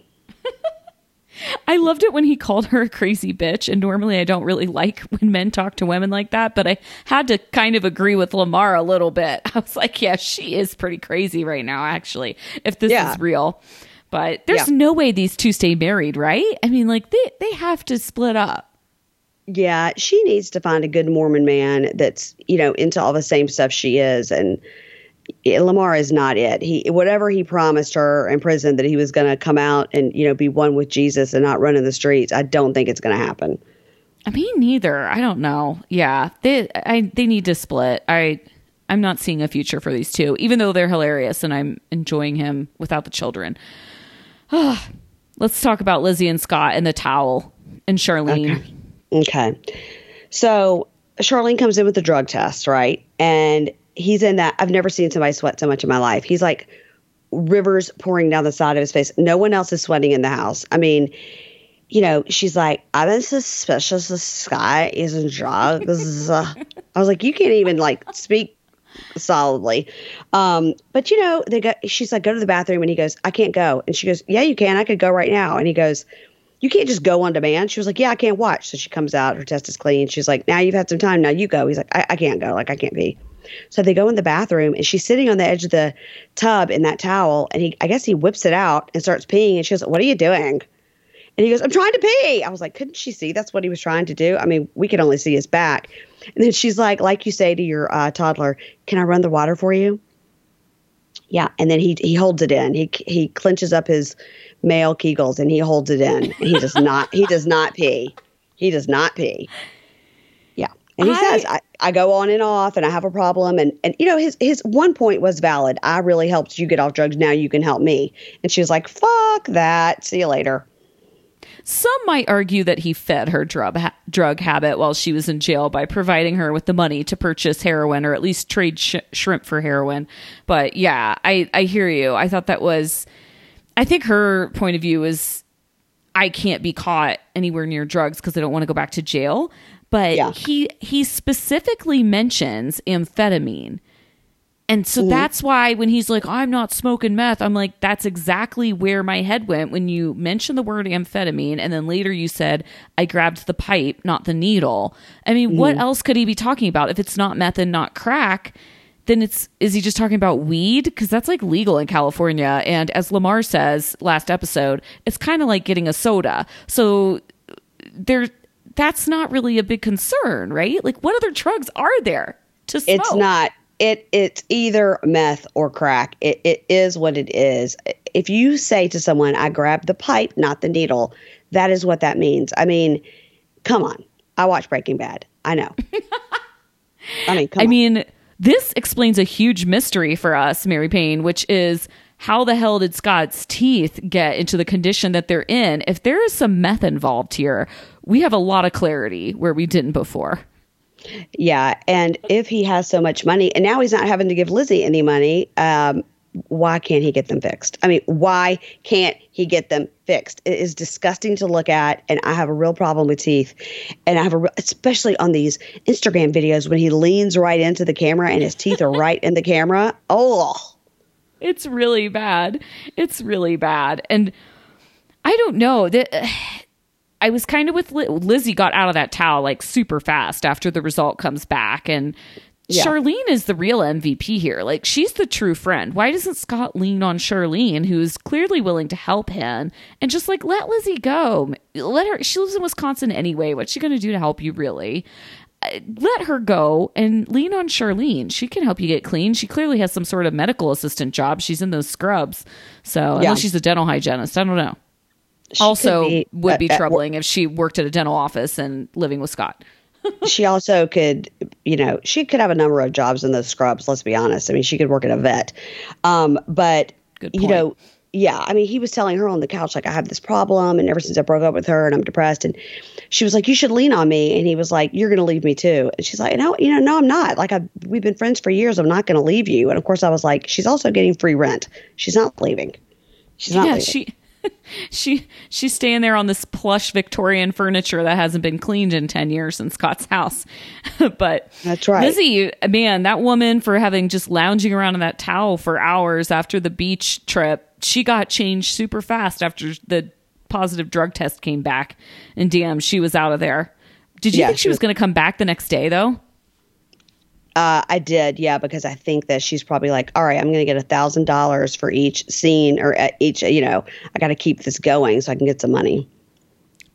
I loved it when he called her a crazy bitch. And normally I don't really like when men talk to women like that, but I had to kind of agree with Lamar a little bit. I was like, yeah, she is pretty crazy right now, actually, if this Yeah. is real. But there's Yeah. no way these two stay married, right? I mean, like they they have to split up. Yeah, she needs to find a good Mormon man that's, you know, into all the same stuff she is. And Lamar is not it. He whatever he promised her in prison that he was going to come out and you know be one with Jesus and not run in the streets. I don't think it's going to happen. I mean, neither. I don't know. Yeah, they I they need to split. I I'm not seeing a future for these two, even though they're hilarious and I'm enjoying him without the children. Let's talk about Lizzie and Scott and the towel and Charlene. Okay. So Charlene comes in with the drug test, right? And he's in that. I've never seen somebody sweat so much in my life. He's like rivers pouring down the side of his face. No one else is sweating in the house. I mean, you know, she's like, I've been suspicious this guy is in drugs. I was like, you can't even like speak solidly. Um, but you know, they got she's like, go to the bathroom and he goes, I can't go. And she goes, Yeah, you can. I could go right now. And he goes, You can't just go on demand. She was like, Yeah, I can't watch. So she comes out, her test is clean. She's like, Now you've had some time. Now you go. He's like, I, I can't go. Like I can't be. So they go in the bathroom and she's sitting on the edge of the tub in that towel. And he, I guess he whips it out and starts peeing. And she goes, What are you doing? And he goes, I'm trying to pee. I was like, Couldn't she see that's what he was trying to do? I mean, we could only see his back. And then she's like, Like you say to your uh, toddler, Can I run the water for you? Yeah. And then he, he holds it in. He, he clenches up his male kegels and he holds it in. He does not, he does not pee. He does not pee. And he I- says, I, I go on and off and I have a problem. And, and, you know, his, his one point was valid. I really helped you get off drugs. Now you can help me. And she was like, fuck that. See you later. Some might argue that he fed her drug ha- drug habit while she was in jail by providing her with the money to purchase heroin or at least trade sh- shrimp for heroin. But yeah, I I hear you. I thought that was I think her point of view is I can't be caught anywhere near drugs because I don't want to go back to jail. But Yeah. he he specifically mentions amphetamine. And so that's why when he's like, I'm not smoking meth, I'm like, that's exactly where my head went when you mentioned the word amphetamine. And then later you said, I grabbed the pipe, not the needle. I mean, what mm. else could he be talking about? If it's not meth and not crack, then it's, is he just talking about weed? Because that's like legal in California. And as Lamar says last episode, it's kind of like getting a soda. So there, that's not really a big concern, right? Like, what other drugs are there to smoke? It's not. It it's either meth or crack. It it is what it is. If you say to someone, "I grabbed the pipe, not the needle," that is what that means. I mean, come on. I watch Breaking Bad. I know. I mean, come I on. mean, this explains a huge mystery for us, Mary Payne, which is how the hell did Scott's teeth get into the condition that they're in? If there is some meth involved here, we have a lot of clarity where we didn't before. Yeah, and if he has so much money, and now he's not having to give Lizzie any money, um, why can't he get them fixed? I mean, why can't he get them fixed? It is disgusting to look at, and I have a real problem with teeth. And I have a, re- especially on these Instagram videos when he leans right into the camera and his teeth are right in the camera. Oh, It's really bad. It's really bad. And I don't know that I was kind of with Li- Lizzie got out of that towel like super fast after the result comes back and Yeah. Charlene is the real MVP here. Like she's the true friend. Why doesn't Scott lean on Charlene who's clearly willing to help him and just like let Lizzie go. Let her she lives in Wisconsin anyway. What's she going to do to help you really? Uh, Let her go and lean on Charlene. She can help you get clean. She clearly has some sort of medical assistant job. She's in those scrubs. So, Yeah. unless she's a dental hygienist, I don't know also be would be at troubling if she worked at a dental office and living with Scott. she also could, you know, she could have a number of jobs in those scrubs. Let's be honest. I mean, she could work at a vet. Um, but you know, yeah. I mean, he was telling her on the couch like, I have this problem, and ever since I broke up with her, and I'm depressed. And she was like, you should lean on me. And he was like, you're going to leave me too. And she's like, no, you know, no, I'm not. Like, I've, we've been friends for years. I'm not going to leave you. And of course, I was like, she's also getting free rent. She's not leaving. She's not yeah, leaving. she she she's staying there on this plush Victorian furniture that hasn't been cleaned in 10 years in Scott's house. but That's right. Lizzie, man, that woman for having just lounging around in that towel for hours after the beach trip, she got changed super fast after the positive drug test came back. And damn, she was out of there. Did you Yeah, think she she was was- going to come back the next day though? Uh, I did, yeah, because I think that she's probably like, all right, I'm going to get a thousand dollars for each scene or uh, each, you know, I got to keep this going so I can get some money.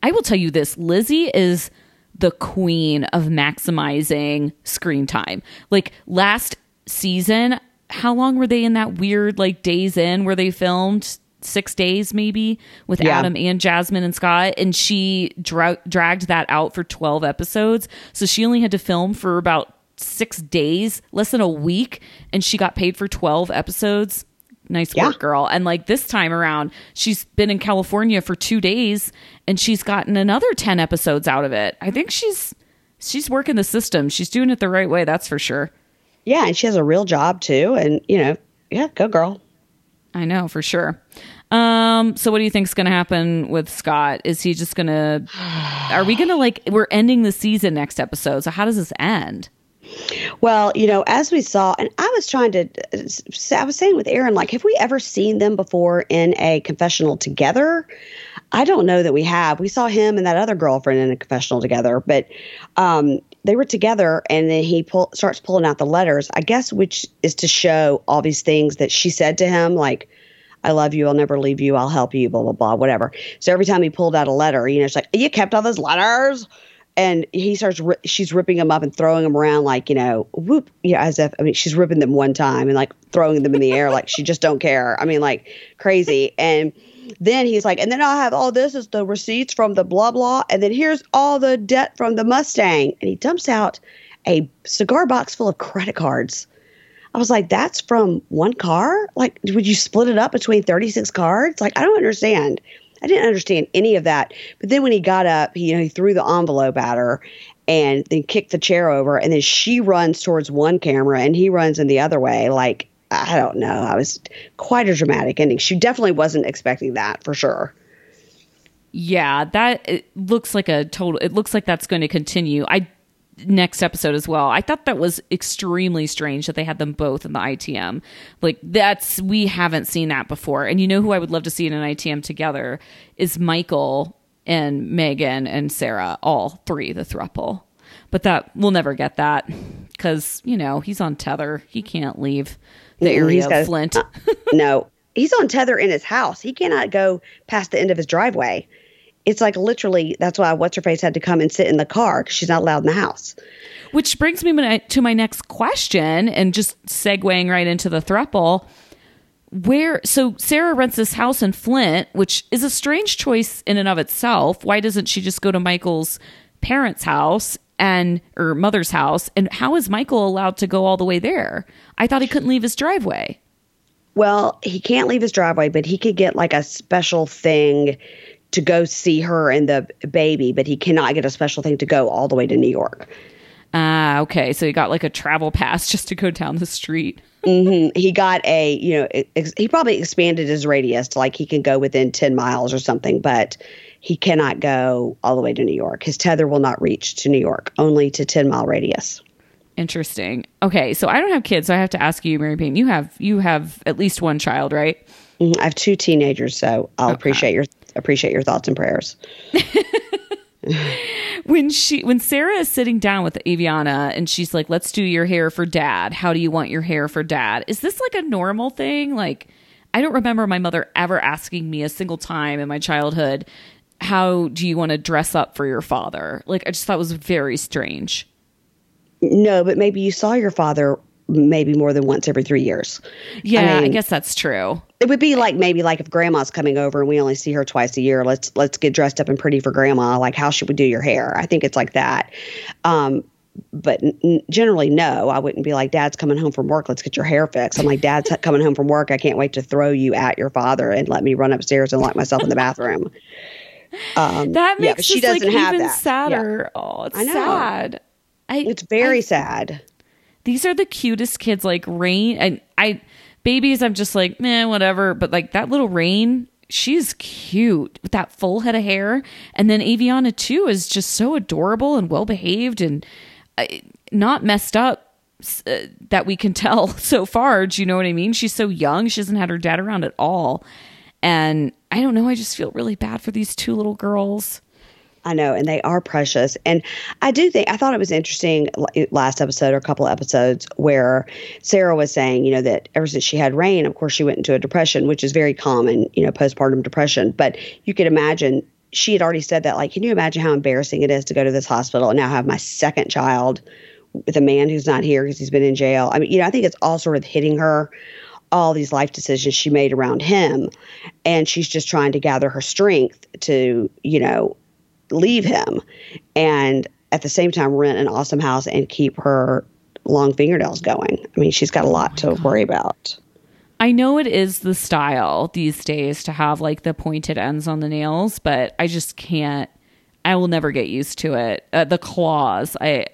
I will tell you this Lizzie is the queen of maximizing screen time. Like last season, how long were they in that weird like days in where they filmed? Six days, maybe, with Yeah. Adam and Jasmine and Scott, and she dra- dragged that out for 12 episodes. So she only had to film for about six days, less than a week, and she got paid for 12 episodes. Nice Yeah. work, girl. And like this time around, she's been in California for two days and she's gotten another 10 episodes out of it. I think she's she's working the system. She's doing it the right way, that's for sure. Yeah, and she has a real job too. And, you know, yeah, go girl. I know for sure. Um, so what do you think's gonna happen with Scott? Is he just gonna are we gonna like we're ending the season next episode, so how does this end? Well, you know, as we saw, and I was trying to, I was saying with Aaron, like, have we ever seen them before in a confessional together? I don't know that we have. We saw him and that other girlfriend in a confessional together, but um, they were together, and then he pull, starts pulling out the letters. I guess which is to show all these things that she said to him, like. I love you. I'll never leave you. I'll help you. Blah blah blah. Whatever. So every time he pulled out a letter, you know, it's like you kept all those letters and he starts she's ripping them up and throwing them around like you know whoop yeah as if i mean she's ripping them one time and like throwing them in the air like she just don't care i mean like crazy and then he's like and then i'll have all this is the receipts from the blah blah and then here's all the debt from the mustang and he dumps out a cigar box full of credit cards I was like, that's from one car? Like, would you split it up between 36 cards? Like, I don't understand. I didn't understand any of that. But then when he got up, he, you know, he threw the envelope at her and then kicked the chair over. And then she runs towards one camera and he runs in the other way. Like, I don't know. I was quite a dramatic ending. She definitely wasn't expecting that for sure. Yeah, that looks like a total. It looks like that's going to continue. I next episode as well. I thought that was extremely strange that they had them both in the ITM. Like that's we haven't seen that before. And you know who I would love to see in an ITM together is Michael and Megan and Sarah, all three, the thruple. But that we'll never get that because you know he's on tether. He can't leave the Mm, area he's of Flint. no, he's on tether in his house. He cannot go past the end of his driveway. It's like literally that's why what's her face had to come and sit in the car because she's not allowed in the house. Which brings me to my next question, and just segueing right into the thruple. Where so Sarah rents this house in Flint, which is a strange choice in and of itself. Why doesn't she just go to Michael's parents' house and or mother's house? And how is Michael allowed to go all the way there? I thought he couldn't leave his driveway. Well, he can't leave his driveway, but he could get like a special thing to go see her and the baby, but he cannot get a special thing to go all the way to New York. Ah, okay. So he got like a travel pass just to go down the street. He got a, you know, ex- he probably expanded his radius to like he can go within 10 miles or something, but he cannot go all the way to New York. His tether will not reach to New York, only to 10 mile radius. Interesting. Okay, so I don't have kids, so I have to ask you, Mary Payne. You have you have at least one child, right? Mhm. I have two teenagers, so I'll appreciate your appreciate your thoughts and prayers. when she when Sarah is sitting down with Aviana and she's like, "Let's do your hair for dad. How do you want your hair for dad?" Is this like a normal thing? Like I don't remember my mother ever asking me a single time in my childhood, "How do you want to dress up for your father?" Like I just thought it was very strange. No, but maybe you saw your father maybe more than once every three years. Yeah, I, mean- guess that's true. It would be like maybe like if grandma's coming over and we only see her twice a year, let's let's get dressed up and pretty for grandma. Like how should we do your hair? I think it's like that. Um, but n- generally, no, I wouldn't be like, Dad's coming home from work. Let's get your hair fixed. I'm like, Dad's coming home from work. I can't wait to throw you at your father and let me run upstairs and lock myself in the bathroom. Um, That makes but she this like doesn't have even that. sadder. Oh, it's I know. sad. I, It's very I sad. These are the cutest kids like rain and i babies i'm just like man, whatever but like that little rain she's cute with that full head of hair and then aviana too is just so adorable and well behaved and uh, not messed up uh, that we can tell so far do you know what i mean? She's so young she hasn't had her dad around at all and i don't know i just feel really bad for these two little girls I know, and they are precious. And I do think I thought it was interesting eh, last episode or a couple episodes where Sarah was saying, you know, that ever since she had rain, of course, she went into a depression, which is very common, you know, postpartum depression. But you could imagine she had already said that, like, can you imagine how embarrassing it is to go to this hospital and now have my second child with a man who's not here because he's been in jail? I mean, you know, I think it's all sort of hitting her, all these life decisions she made around him. And she's just trying to gather her strength to, you know, leave him and at the same time rent an awesome house and keep her long fingernails going. I mean, she's got a lot to worry about. I know it is the style these days to have like the pointed ends on the nails, but I just can't. I will never get used to it. Uh, the claws, I,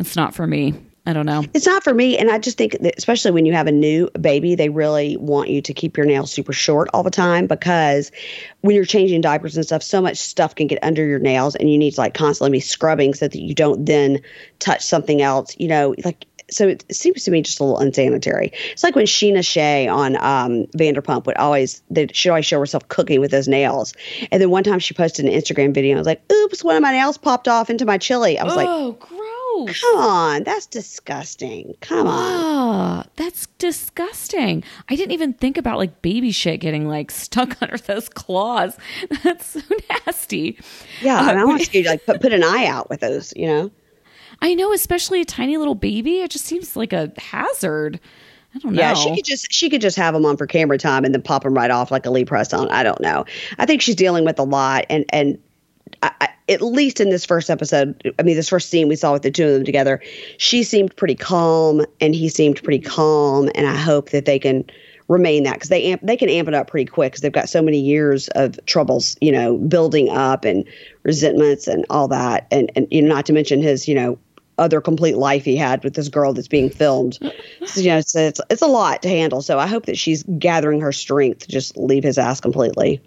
it's not for me. I don't know. It's not for me. And I just think, that especially when you have a new baby, they really want you to keep your nails super short all the time because when you're changing diapers and stuff, so much stuff can get under your nails and you need to like constantly be scrubbing so that you don't then touch something else. You know, like so it seems to me just a little unsanitary. It's like when Scheana Shay on um, Vanderpump would always she'd always show herself cooking with those nails, and then one time she posted an Instagram video. I was like, "Oops, one of my nails popped off into my chili." I was like, Oh, gross. "Come on, that's disgusting. Come on." That's disgusting. I didn't even think about like baby shit getting like stuck under those claws. That's so nasty. Yeah, uh, and I want you to like put, put an eye out with those. You know. I know, especially a tiny little baby. It just seems like a hazard. I don't know. Yeah, she could just she could just have them on for camera time and then pop them right off like a Lee press on. I don't know. I think she's dealing with a lot, and and I, at least in this first episode, I mean, this first scene we saw with the two of them together, she seemed pretty calm, and he seemed pretty calm, and I hope that they can remain that because they amp, they can amp it up pretty quick because they've got so many years of troubles, you know, building up and resentments and all that, and and you know, not to mention his, you know other complete life he had with this girl that's being filmed. so, you know, it's, it's it's a lot to handle. So I hope that she's gathering her strength to just leave his ass completely.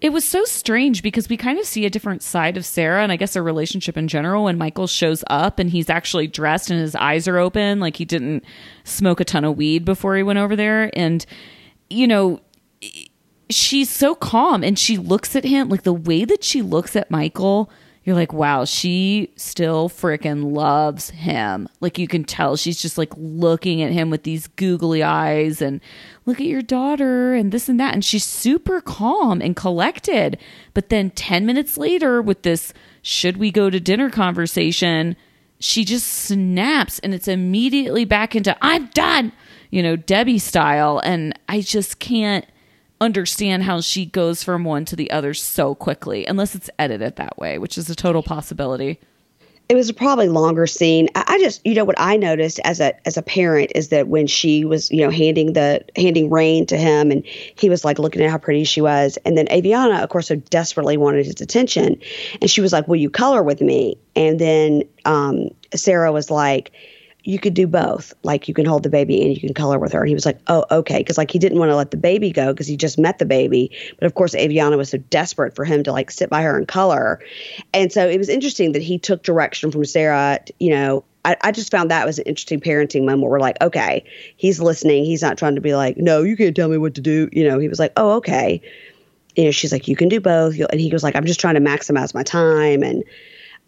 It was so strange because we kind of see a different side of Sarah and I guess a relationship in general when Michael shows up and he's actually dressed and his eyes are open, like he didn't smoke a ton of weed before he went over there. And, you know, she's so calm and she looks at him like the way that she looks at Michael you're like, wow, she still freaking loves him. Like you can tell she's just like looking at him with these googly eyes and look at your daughter and this and that. And she's super calm and collected. But then 10 minutes later, with this should we go to dinner conversation, she just snaps and it's immediately back into I'm done, you know, Debbie style. And I just can't understand how she goes from one to the other so quickly, unless it's edited that way, which is a total possibility. It was a probably longer scene. I, just, you know, what I noticed as a as a parent is that when she was, you know, handing the handing Rain to him, and he was like looking at how pretty she was, and then Aviana, of course, so desperately wanted his attention, and she was like, "Will you color with me?" And then um, Sarah was like you could do both. Like you can hold the baby and you can color with her. And he was like, oh, okay. Cause like he didn't want to let the baby go because he just met the baby. But of course, Aviana was so desperate for him to like sit by her and color. And so it was interesting that he took direction from Sarah, you know, I, just found that was an interesting parenting moment we're like, okay, he's listening. He's not trying to be like, no, you can't tell me what to do. You know, he was like, oh, okay. You know, she's like, you can do both. And he was like, I'm just trying to maximize my time. And,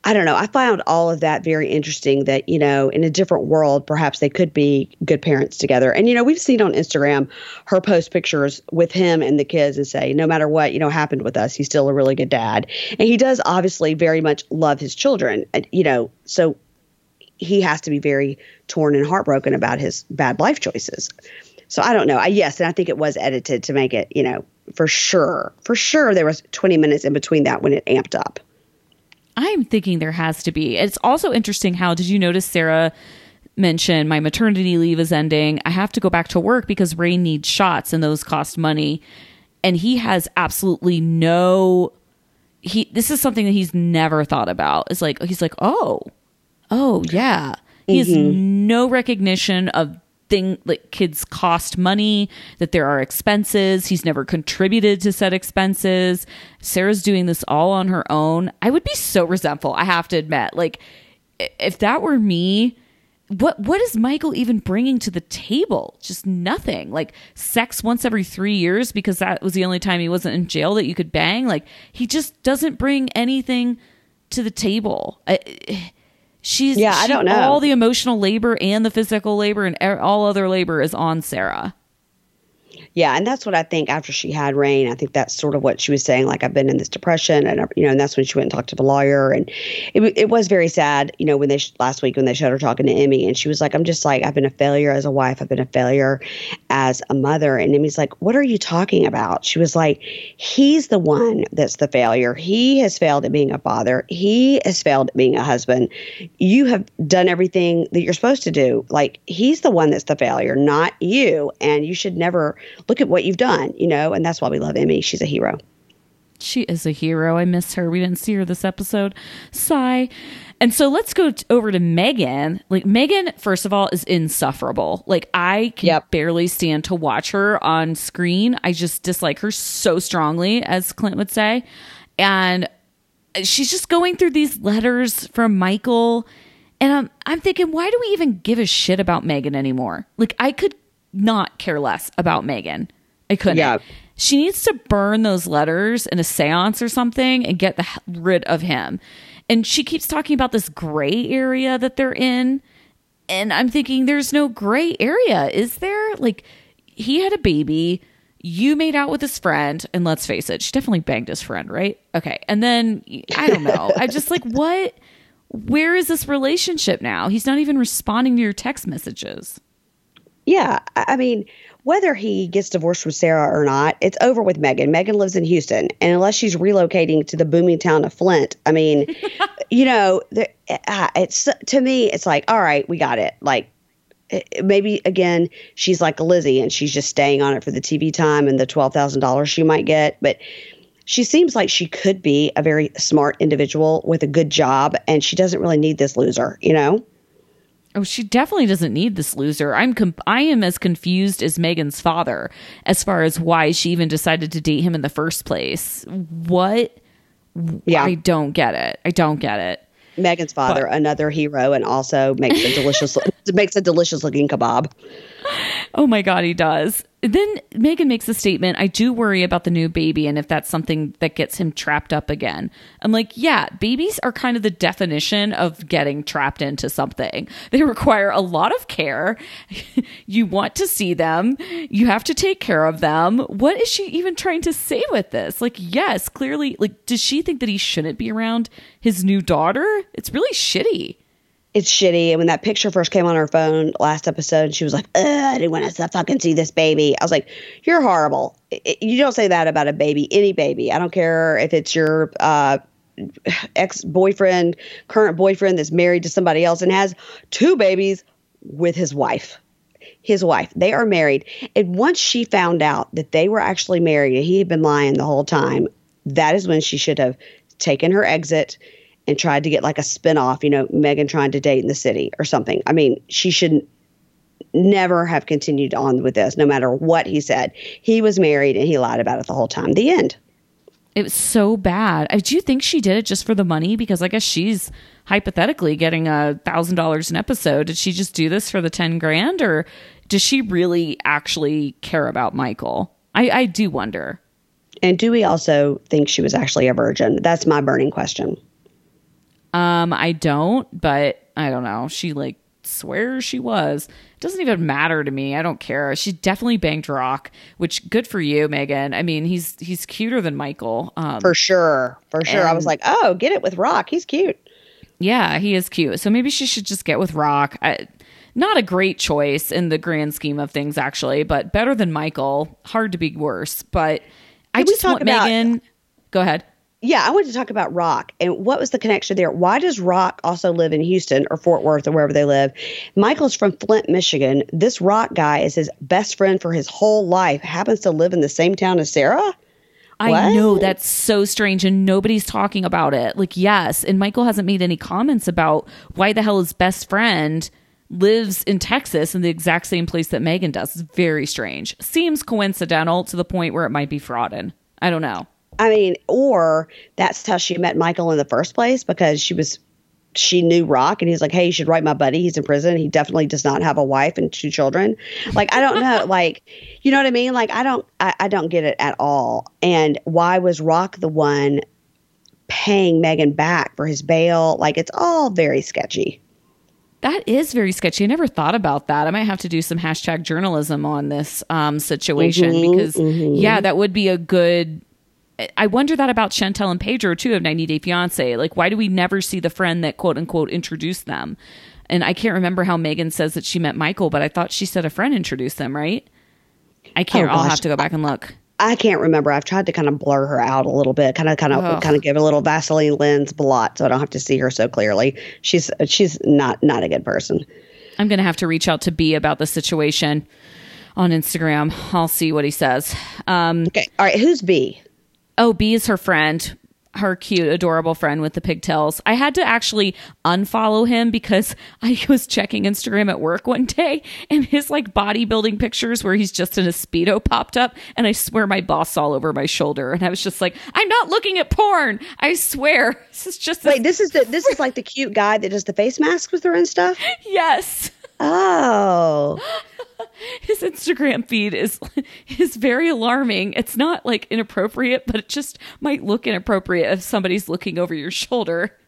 I don't know. I found all of that very interesting that, you know, in a different world, perhaps they could be good parents together. And, you know, we've seen on Instagram her post pictures with him and the kids and say, no matter what, you know, happened with us, he's still a really good dad. And he does obviously very much love his children, you know, so he has to be very torn and heartbroken about his bad life choices. So I don't know. I, yes, and I think it was edited to make it, you know, for sure, for sure, there was 20 minutes in between that when it amped up. I'm thinking there has to be. It's also interesting how did you notice Sarah mention my maternity leave is ending. I have to go back to work because Ray needs shots and those cost money. And he has absolutely no he this is something that he's never thought about. It's like he's like, "Oh. Oh, yeah." He has mm-hmm. no recognition of thing like kids cost money that there are expenses. He's never contributed to said expenses. Sarah's doing this all on her own. I would be so resentful i have to admit. Like if that were me what what is michael even bringing to the table? Just nothing. Like sex once every 3 years because that was the only time he wasn't in jail that you could bang? Like he just doesn't bring anything to the table. I, She's yeah, I don't know. All the emotional labor and the physical labor and all other labor is on Sarah. Yeah, and that's what I think after she had Rain. I think that's sort of what she was saying. Like I've been in this depression, and uh, you know, and that's when she went and talked to the lawyer, and it it was very sad. You know, when they last week when they showed her talking to Emmy, and she was like, "I'm just like I've been a failure as a wife. I've been a failure as a mother." And Emmy's like, "What are you talking about?" She was like, "He's the one that's the failure. He has failed at being a father. He has failed at being a husband. You have done everything that you're supposed to do. Like he's the one that's the failure, not you. And you should never." Look at what you've done, you know, and that's why we love Emmy. She's a hero. She is a hero. I miss her. We didn't see her this episode. Sigh. And so let's go t- over to Megan. Like Megan, first of all, is insufferable. Like I can yep. barely stand to watch her on screen. I just dislike her so strongly, as Clint would say. And she's just going through these letters from Michael. And I'm I'm thinking, why do we even give a shit about Megan anymore? Like I could not care less about Megan. I couldn't. Yeah. She needs to burn those letters in a seance or something and get the, rid of him. And she keeps talking about this gray area that they're in. And I'm thinking, there's no gray area, is there? Like, he had a baby. You made out with his friend. And let's face it, she definitely banged his friend, right? Okay. And then, I don't know. I just like, what? Where is this relationship now? He's not even responding to your text messages. Yeah, I mean, whether he gets divorced with Sarah or not, it's over with Megan. Megan lives in Houston, and unless she's relocating to the booming town of Flint, I mean, you know, uh, it's to me, it's like, all right, we got it. Like, maybe again, she's like Lizzie, and she's just staying on it for the TV time and the twelve thousand dollars she might get, but. She seems like she could be a very smart individual with a good job, and she doesn't really need this loser, you know? Oh, she definitely doesn't need this loser. I'm com- I am as confused as Megan's father as far as why she even decided to date him in the first place. What? Yeah, I don't get it. I don't get it. Megan's father, but, another hero, and also makes a delicious makes a delicious looking kebab. Oh my god, he does then Megan makes a statement. I do worry about the new baby and if that's something that gets him trapped up again. I'm like, yeah, babies are kind of the definition of getting trapped into something. They require a lot of care. you want to see them, you have to take care of them. What is she even trying to say with this? Like, yes, clearly, like, does she think that he shouldn't be around his new daughter? It's really shitty it's shitty. And when that picture first came on her phone last episode, she was like, I didn't want to fucking see this baby. I was like, you're horrible. It, you don't say that about a baby, any baby. I don't care if it's your uh, ex boyfriend, current boyfriend that's married to somebody else and has two babies with his wife. His wife. They are married. And once she found out that they were actually married and he had been lying the whole time, that is when she should have taken her exit and tried to get like a spinoff, you know, Megan trying to date in the city or something. I mean, she should never have continued on with this, no matter what he said. He was married and he lied about it the whole time. The end. It was so bad. Do you think she did it just for the money? Because I guess she's hypothetically getting a thousand dollars an episode. Did she just do this for the ten grand, or does she really actually care about Michael? I, I do wonder. And do we also think she was actually a virgin? That's my burning question. Um, I don't, but I don't know. She like swears she was. It doesn't even matter to me. I don't care. She definitely banged Rock, which good for you, Megan. I mean, he's he's cuter than Michael. Um, for sure, for sure. I was like, oh, get it with Rock. He's cute. Yeah, he is cute. So maybe she should just get with Rock. I, not a great choice in the grand scheme of things, actually, but better than Michael. Hard to be worse. But I just want about, Megan. Go ahead yeah, I wanted to talk about Rock and what was the connection there. Why does Rock also live in Houston or Fort Worth or wherever they live? Michael's from Flint, Michigan. This Rock guy is his best friend for his whole life. Happens to live in the same town as Sarah. I what? know that's so strange and nobody's talking about it. Like, yes, and Michael hasn't made any comments about why the hell his best friend lives in Texas in the exact same place that Megan does. It's very strange. Seems coincidental to the point where it might be frauding. I don't know. I mean, or that's how she met Michael in the first place because she was she knew Rock and he's like, Hey, you should write my buddy. He's in prison. He definitely does not have a wife and two children. Like, I don't know. like, you know what I mean? Like, I don't I, I don't get it at all. And why was Rock the one paying Megan back for his bail? Like it's all very sketchy. That is very sketchy. I never thought about that. I might have to do some hashtag journalism on this um, situation Mm-hmm, because, yeah, that would be a good. I wonder that about Chantel and Pedro too of 90 Day Fiance. Like, why do we never see the friend that quote unquote introduced them? And I can't remember how Megan says that she met Michael, but I thought she said a friend introduced them, right? I can't. Oh, I'll have to go back and look. I can't remember. I've tried to kind of blur her out a little bit, kind of, kind of, kind of give a little Vaseline lens blot, so I don't have to see her so clearly. She's she's not not a good person. I'm going to have to reach out to B about the situation on Instagram. I'll see what he says. Um, Okay, all right. Who's B? Oh, B is her friend, her cute, adorable friend with the pigtails. I had to actually unfollow him because I was checking Instagram at work one day and his like bodybuilding pictures where he's just in a Speedo popped up. And I swear my boss all over my shoulder. And I was just like, I'm not looking at porn. I swear. This is just, Wait, this is the this is like the cute guy that does the face masks with her and stuff. yes. Oh, his Instagram feed is is very alarming. It's not like inappropriate, but it just might look inappropriate if somebody's looking over your shoulder.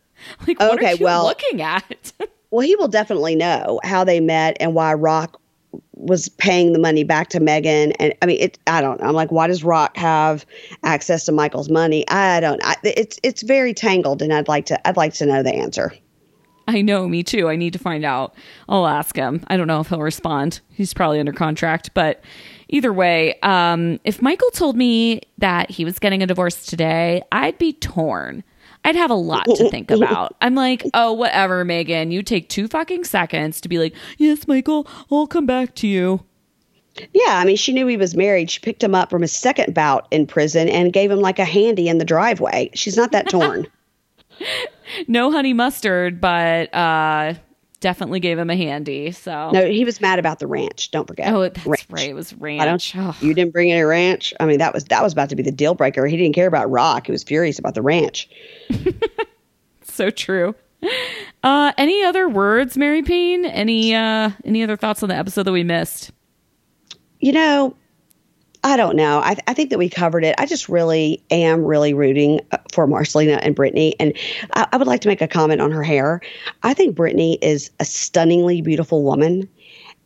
Like, what Okay, are you well- looking at? well, he will definitely know how they met and why Rock was paying the money back to Megan. And I mean, it. I don't. know. I'm like, why does Rock have access to Michael's money? I don't. I, it's it's very tangled, and I'd like to I'd like to know the answer. I know, me too. I need to find out. I'll ask him. I don't know if he'll respond. He's probably under contract, but either way, um, if Michael told me that he was getting a divorce today, I'd be torn. I'd have a lot to think about. I'm like, oh, whatever, Megan. You take two fucking seconds to be like, yes, Michael, I'll come back to you. Yeah, I mean, she knew he was married. She picked him up from his second bout in prison and gave him like a handy in the driveway. She's not that torn. No honey mustard, but uh, definitely gave him a handy. So, no, he was mad about the ranch. Don't forget. oh, that's ranch. right. It was I ranch. don't. Oh. You didn't bring any ranch. I mean, that was that was about to be the deal breaker. He didn't care about rock. He was furious about the ranch. so true. Uh, any other words, Mary Payne? Any uh, any other thoughts on the episode that we missed? You know, I don't know. I, I think that we covered it. I just really am really rooting uh, for Marcelino and Brittany. And I, I would like to make a comment on her hair. I think Brittany is a stunningly beautiful woman,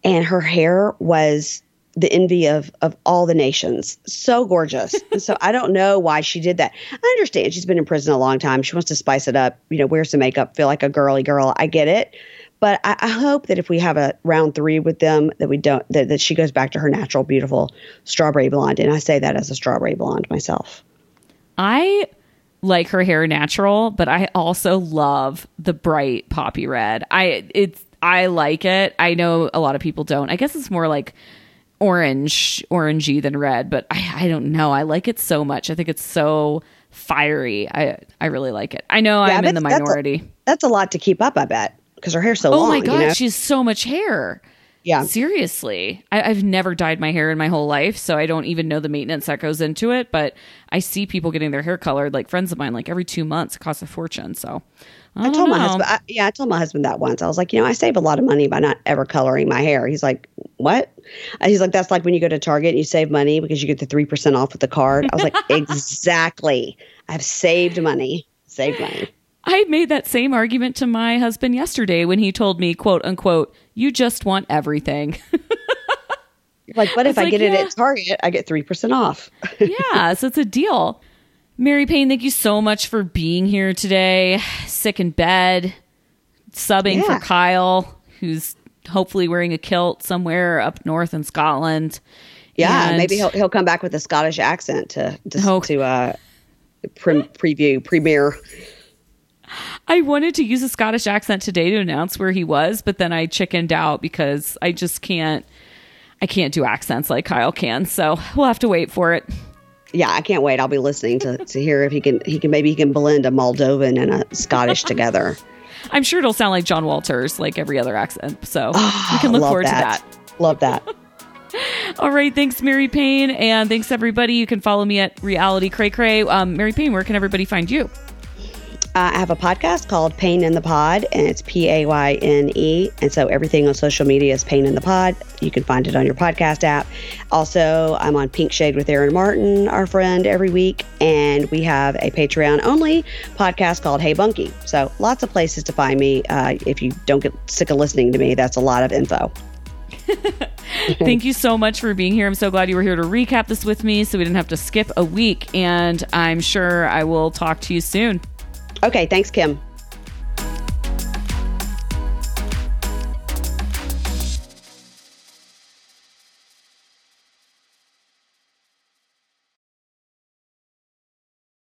and her hair was the envy of of all the nations. So gorgeous. so I don't know why she did that. I understand she's been in prison a long time. She wants to spice it up, you know, wear some makeup, feel like a girly girl. I get it. But I, I hope that if we have a round three with them, that we don't that, that she goes back to her natural, beautiful strawberry blonde. And I say that as a strawberry blonde myself. I like her hair natural, but I also love the bright poppy red. I it's I like it. I know a lot of people don't. I guess it's more like orange, orangey than red, but I, I don't know. I like it so much. I think it's so fiery. I I really like it. I know Yeah, I'm in the that's- that's a- minority. That's a lot to keep up, I bet, because her hair's so oh long. my god, you know? she has so much hair. yeah. Seriously, I, I've never dyed my hair in my whole life, so I don't even know the maintenance that goes into it. But I see people getting their hair colored, like friends of mine, like every two months. It costs a fortune. So I, I told my husband, I, yeah, I told my husband that once. I was like, you know, I save a lot of money by not ever coloring my hair. He's like, what? He's like, that's like when you go to Target and you save money because you get the 3% off with the card. I was like, exactly. I've saved money, saved money. I made that same argument to my husband yesterday when he told me, "quote unquote," you just want everything. Like, what if I like, get it at Target? I get 3% off. yeah, so it's a deal. Mary Payne, thank you so much for being here today. Sick in bed, subbing Yeah. for Kyle, who's hopefully wearing a kilt somewhere up north in Scotland. Yeah, And- maybe he'll he'll come back with a Scottish accent to to, Oh. to uh, pre- preview premiere. I wanted to use a Scottish accent today to announce where he was, but then I chickened out because I just can't. I can't do accents like Kyle can, so we'll have to wait for it. Yeah, I can't wait. I'll be listening to, to hear if he can he can maybe he can blend a Moldovan and a Scottish together. I'm sure it'll sound like John Walters, like every other accent. So we can look forward that. to that. Love that. All right, thanks, Mary Payne, and thanks everybody. You can follow me at Reality Cray Cray. Um, Mary Payne, where can everybody find you? Uh, I have a podcast called Payne in the Pod, and it's P A Y N E. And so everything on social media is Payne in the Pod. You can find it on your podcast app. Also, I'm on Pink Shade with Aaron Martin, our friend, every week. And we have a Patreon only podcast called Hey Bunky. So lots of places to find me. Uh, if you don't get sick of listening to me, that's a lot of info. Thank you so much for being here. I'm so glad you were here to recap this with me so we didn't have to skip a week. And I'm sure I will talk to you soon. Okay, thanks, Kim.